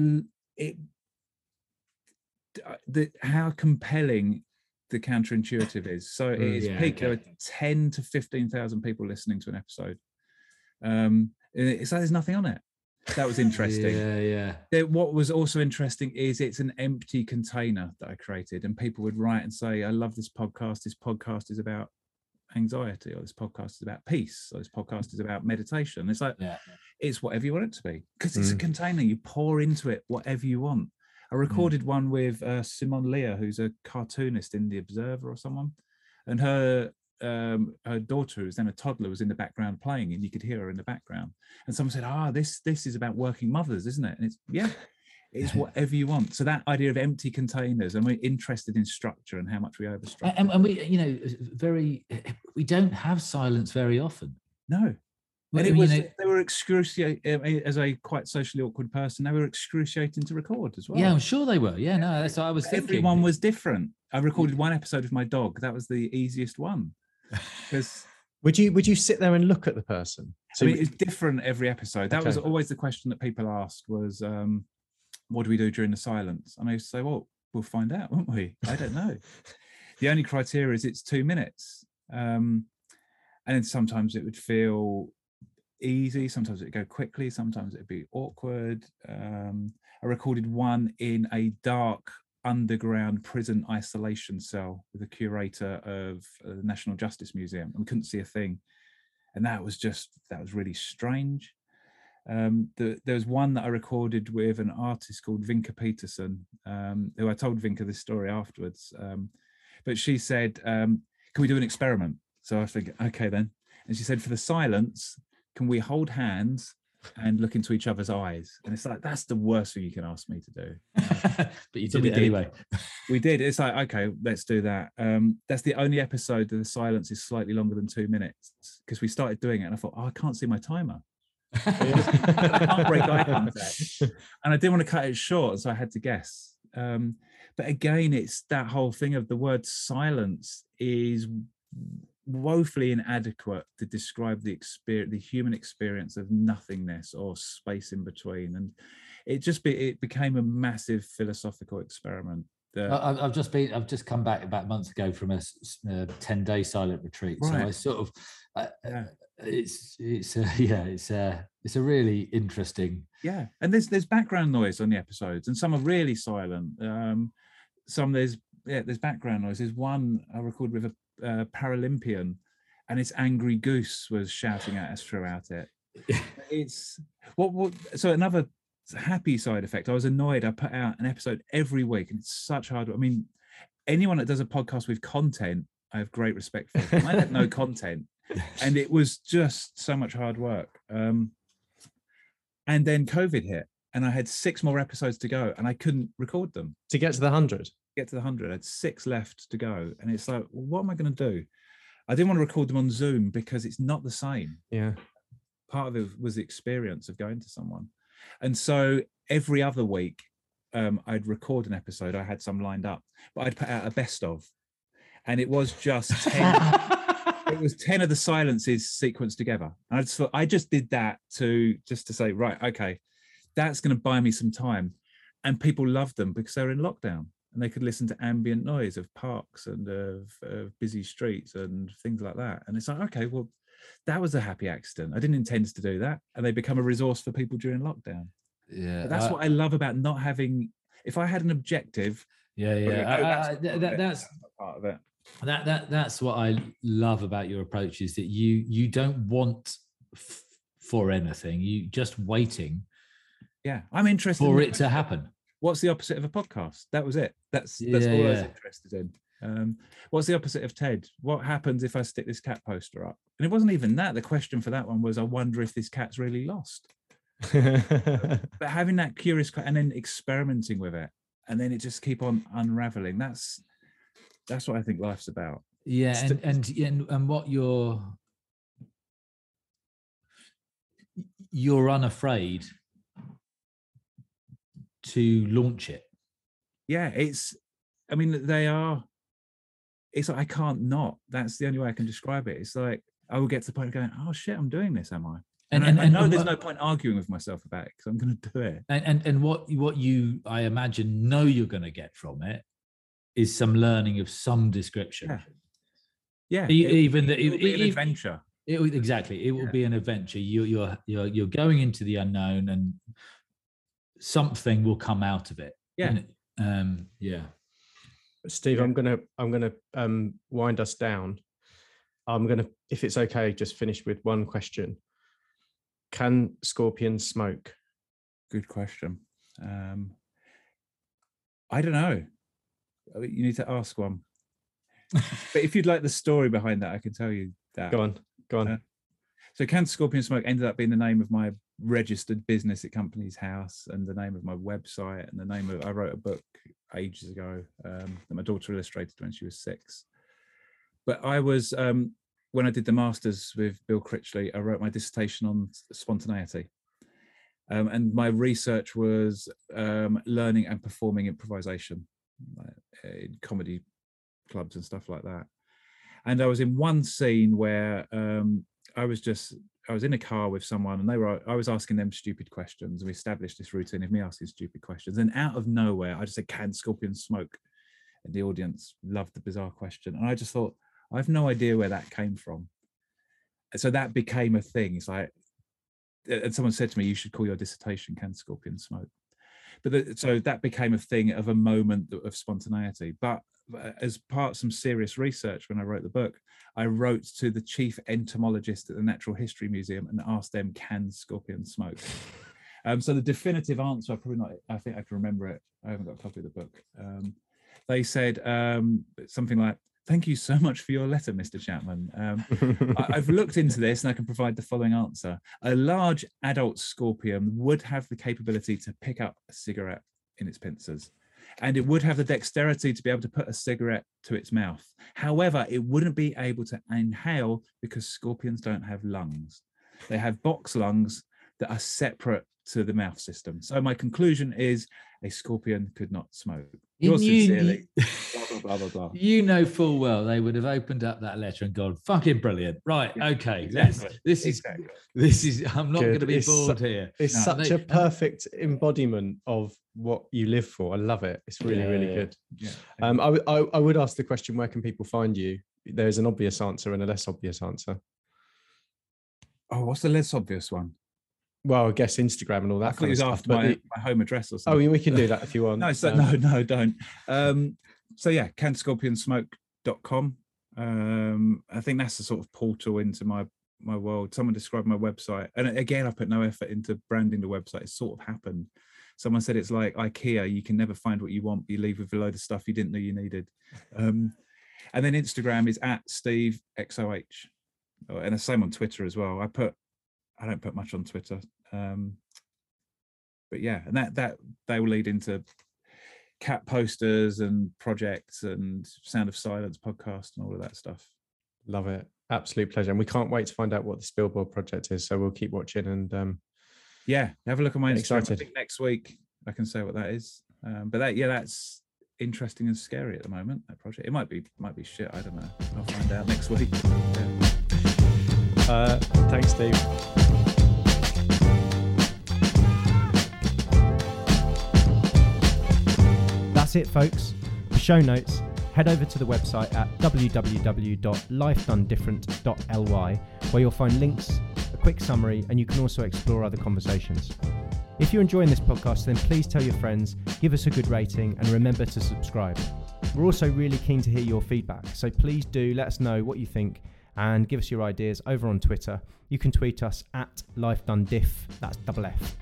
it. uh, The how compelling the counterintuitive is. So it Mm, is yeah, peak. There okay. are ten to fifteen thousand people listening to an episode. Um, it's like there's nothing on it. That was interesting. Yeah, yeah. There- what was also interesting is it's an empty container that I created, and people would write and say, "I love this podcast. This podcast is about anxiety, or this podcast is about peace, or this podcast is about meditation." It's like Yeah. it's whatever you want it to be because it's a Mm. container. You pour into it whatever you want. I recorded one with uh, Simone Lia, who's a cartoonist in The Observer or someone, and her um, her daughter, who's then a toddler, was in the background playing, and you could hear her in the background. And someone said, "Ah, this this is about working mothers, isn't it?" And it's yeah, it's [laughs] whatever you want. So that idea of empty containers, and we're interested in structure and how much we overstructure. And, and we, you know, very we don't have silence very often. no, Well, and it was know- they were excruciating as a quite socially awkward person. They were excruciating to record as well. yeah, I'm sure they were. Yeah, no, that's what I was thinking. everyone was different. I recorded one episode with my dog. That was the easiest one [laughs] because Would you would you sit there and look at the person? I mean it's different every episode. That was always the question that people asked was, um, "What do we do during the silence?" And I used to say, "Well, we'll find out, won't we?" I don't know. the only criteria is it's two minutes, um, and then sometimes it would feel easy. Sometimes it'd go quickly. Sometimes it'd be awkward. Um, I recorded one in a dark underground prison isolation cell with a curator of uh, the National Justice Museum, and we couldn't see a thing. And that was just that was really strange. Um, the, there was one that I recorded with an artist called Vinka Peterson, um, who I told Vinka this story afterwards. Um, but she said, um, "Can we do an experiment?" So I think, okay, then. And she said, "For the silence, can we hold hands and look into each other's eyes?" And it's like that's the worst thing you can ask me to do. [laughs] but you So did it did. anyway. We did. It's like, okay, let's do that. Um, that's the only episode that the silence is slightly longer than two minutes because we started doing it and I thought, oh, I can't see my timer. [laughs] I can't break eye contact. And I didn't want to cut it short, so I had to guess. Um, but again, it's that whole thing of the word silence is woefully inadequate to describe the experience, the human experience of nothingness or space in between. And it just be, it became a massive philosophical experiment. I- I've just been. I've just come back about a month ago from a ten day silent retreat. So I sort of, uh, Yeah. it's it's uh, [laughs] yeah, it's uh, it's a really interesting. yeah and there's there's background noise on the episodes and some are really silent um some there's yeah there's background noise there's one i recorded with a uh, paralympian and its angry goose was shouting at us throughout it. [laughs] It's what what so another happy side effect i was annoyed i put out an episode every week and it's such hard i mean anyone that does a podcast with content i have great respect for i had no [laughs] content and it was just so much hard work um and then covid hit and i had six more episodes to go and i couldn't record them. To get to the 100 get to the 100 i had six left to go and it's like well, what am i going to do? I didn't want to record them on zoom because it's not the same. Yeah. Part of it was the experience of going to someone. And so every other week um, i'd record an episode i had some lined up but i'd put out a best of. And it was just [laughs] 10 it was 10 of the silences sequenced together. And i just thought i just did that to just to say right okay that's going to buy me some time. And people loved them because they were in lockdown and they could listen to ambient noise of parks and of, of busy streets and things like that and it's like okay well that was a happy accident i didn't intend to do that and they become a resource for people during lockdown Yeah, but that's uh, what i love about not having if i had an objective Yeah, yeah. "No, I- that's I- part that- of it, that's part of it that that that's what I love about your approach is that you you don't want f- for anything. You just waiting yeah i'm interested for in it to happen. What's the opposite of a podcast? That was it. That's that's Yeah, all I was interested in. Um, what's the opposite of TED? What happens if I stick this cat poster up? And it wasn't even that. The question for that one was, I wonder if this cat's really lost. [laughs] But having that curious and then experimenting with it, and then it just keep on unraveling. That's that's what I think life's about. Yeah, and and and, and what you're you're unafraid to launch it. Yeah, it's. I mean, they are. It's like I can't not. That's the only way I can describe it. It's like I will get to the point of going, "Oh shit, I'm doing this, am I?" And, I, I know there's what- no point arguing with myself about it because I'm going to do it. and, and and what what you I imagine know you're going to get from it is some learning of some description. Yeah. Yeah, E- it- even the- it will be an adventure. It, exactly. It will Yeah. be an adventure. You, you're you're you're going into the unknown, and something will come out of it. Yeah. And, um. Yeah. Steve, Yeah. I'm gonna I'm gonna um, wind us down. I'm gonna, if it's okay, just finish with one question. Can scorpions smoke? Good question. Um, I don't know. You need to ask one. [laughs] but if you'd like the story behind that, I can tell you that. Go on, go on. Uh, So Can Scorpion Smoke ended up being the name of my registered business at Companies House and the name of my website and the name of I wrote a book ages ago um, that my daughter illustrated when she was six. But I was um, when I did the masters with Bill Critchley, I wrote my dissertation on spontaneity. Um, and my research was um, learning and performing improvisation like, in comedy clubs and stuff like that. And I was in one scene where um, I was just I was in a car with someone and they were I was asking them stupid questions. We established this routine of me asking stupid questions. And out of nowhere, I just said, Can scorpions smoke? And the audience loved the bizarre question. And I just thought, I have no idea where that came from. And so that became a thing. It's like and someone said to me, you should call your dissertation Can Scorpions Smoke? But the, so that became a thing of a moment of spontaneity. But uh, as part of some serious research when I wrote the book, I wrote to the chief entomologist at the Natural History Museum and asked them, can scorpions smoke? Um, so the definitive answer, I probably not, I think I can remember it. I haven't got a copy of the book. Um, they said um, something like, thank you so much for your letter, Mr. Chapman. Um, I- I've looked into this and I can provide the following answer. A large adult scorpion would have the capability to pick up a cigarette in its pincers, and it would have the dexterity to be able to put a cigarette to its mouth. However, it wouldn't be able to inhale because scorpions don't have lungs. They have book lungs, that are separate to the mouth system. So my conclusion is a scorpion could not smoke. You Yours knew- sincerely. [laughs] blah, blah, blah, blah, blah. You know full well they would have opened up that letter and gone, fucking brilliant. Right, okay. Let's exactly, this is Exactly. this is I'm not Good. gonna be It's so- bored here. It's No, such they- a perfect embodiment of what you live for. I love it. It's really, really good. Yeah. Um, I, w- I, I would ask the question, where can people find you? There's an obvious answer and a less obvious answer. oh, what's the less obvious one? Well, I guess Instagram and all that. I thought it was stuff. after my, the- my home address or oh, something. yeah, we can do that if you [laughs] want. no, so, Um, no, no, don't. Um, so yeah, canscorpionsmoke.com. Um, I think that's the sort of portal into my my world. Someone described my website, and again, I put no effort into branding the website. It sort of happened. Someone said it's like IKEA. You can never find what you want. but You leave with a load of stuff you didn't know you needed. Um, and then Instagram is at Steve XOH, Oh, and the same on Twitter as well. I put, I don't put much on Twitter. Um, but yeah, and that that they will lead into cat posters and projects and Sound of Silence podcast and all of that stuff. Love it. Absolute pleasure. And we can't wait to find out what the Spillboard project is. So we'll keep watching and um, Yeah, have a look at my Instagram. I think next week I can say what that is. Um, but that yeah, that's interesting and scary at the moment. That project. It might be might be shit. I don't know. I'll find out next week. Yeah. [laughs] uh, thanks, Steve. That's it, folks. For show notes, head over to the website at www.lifedonedifferent.ly, where you'll find links, a quick summary, and you can also explore other conversations. If you're enjoying this podcast, then please tell your friends, give us a good rating, and remember to subscribe. We're also really keen to hear your feedback, so please do let us know what you think and give us your ideas over on Twitter. You can tweet us at lifedonediff, that's double F.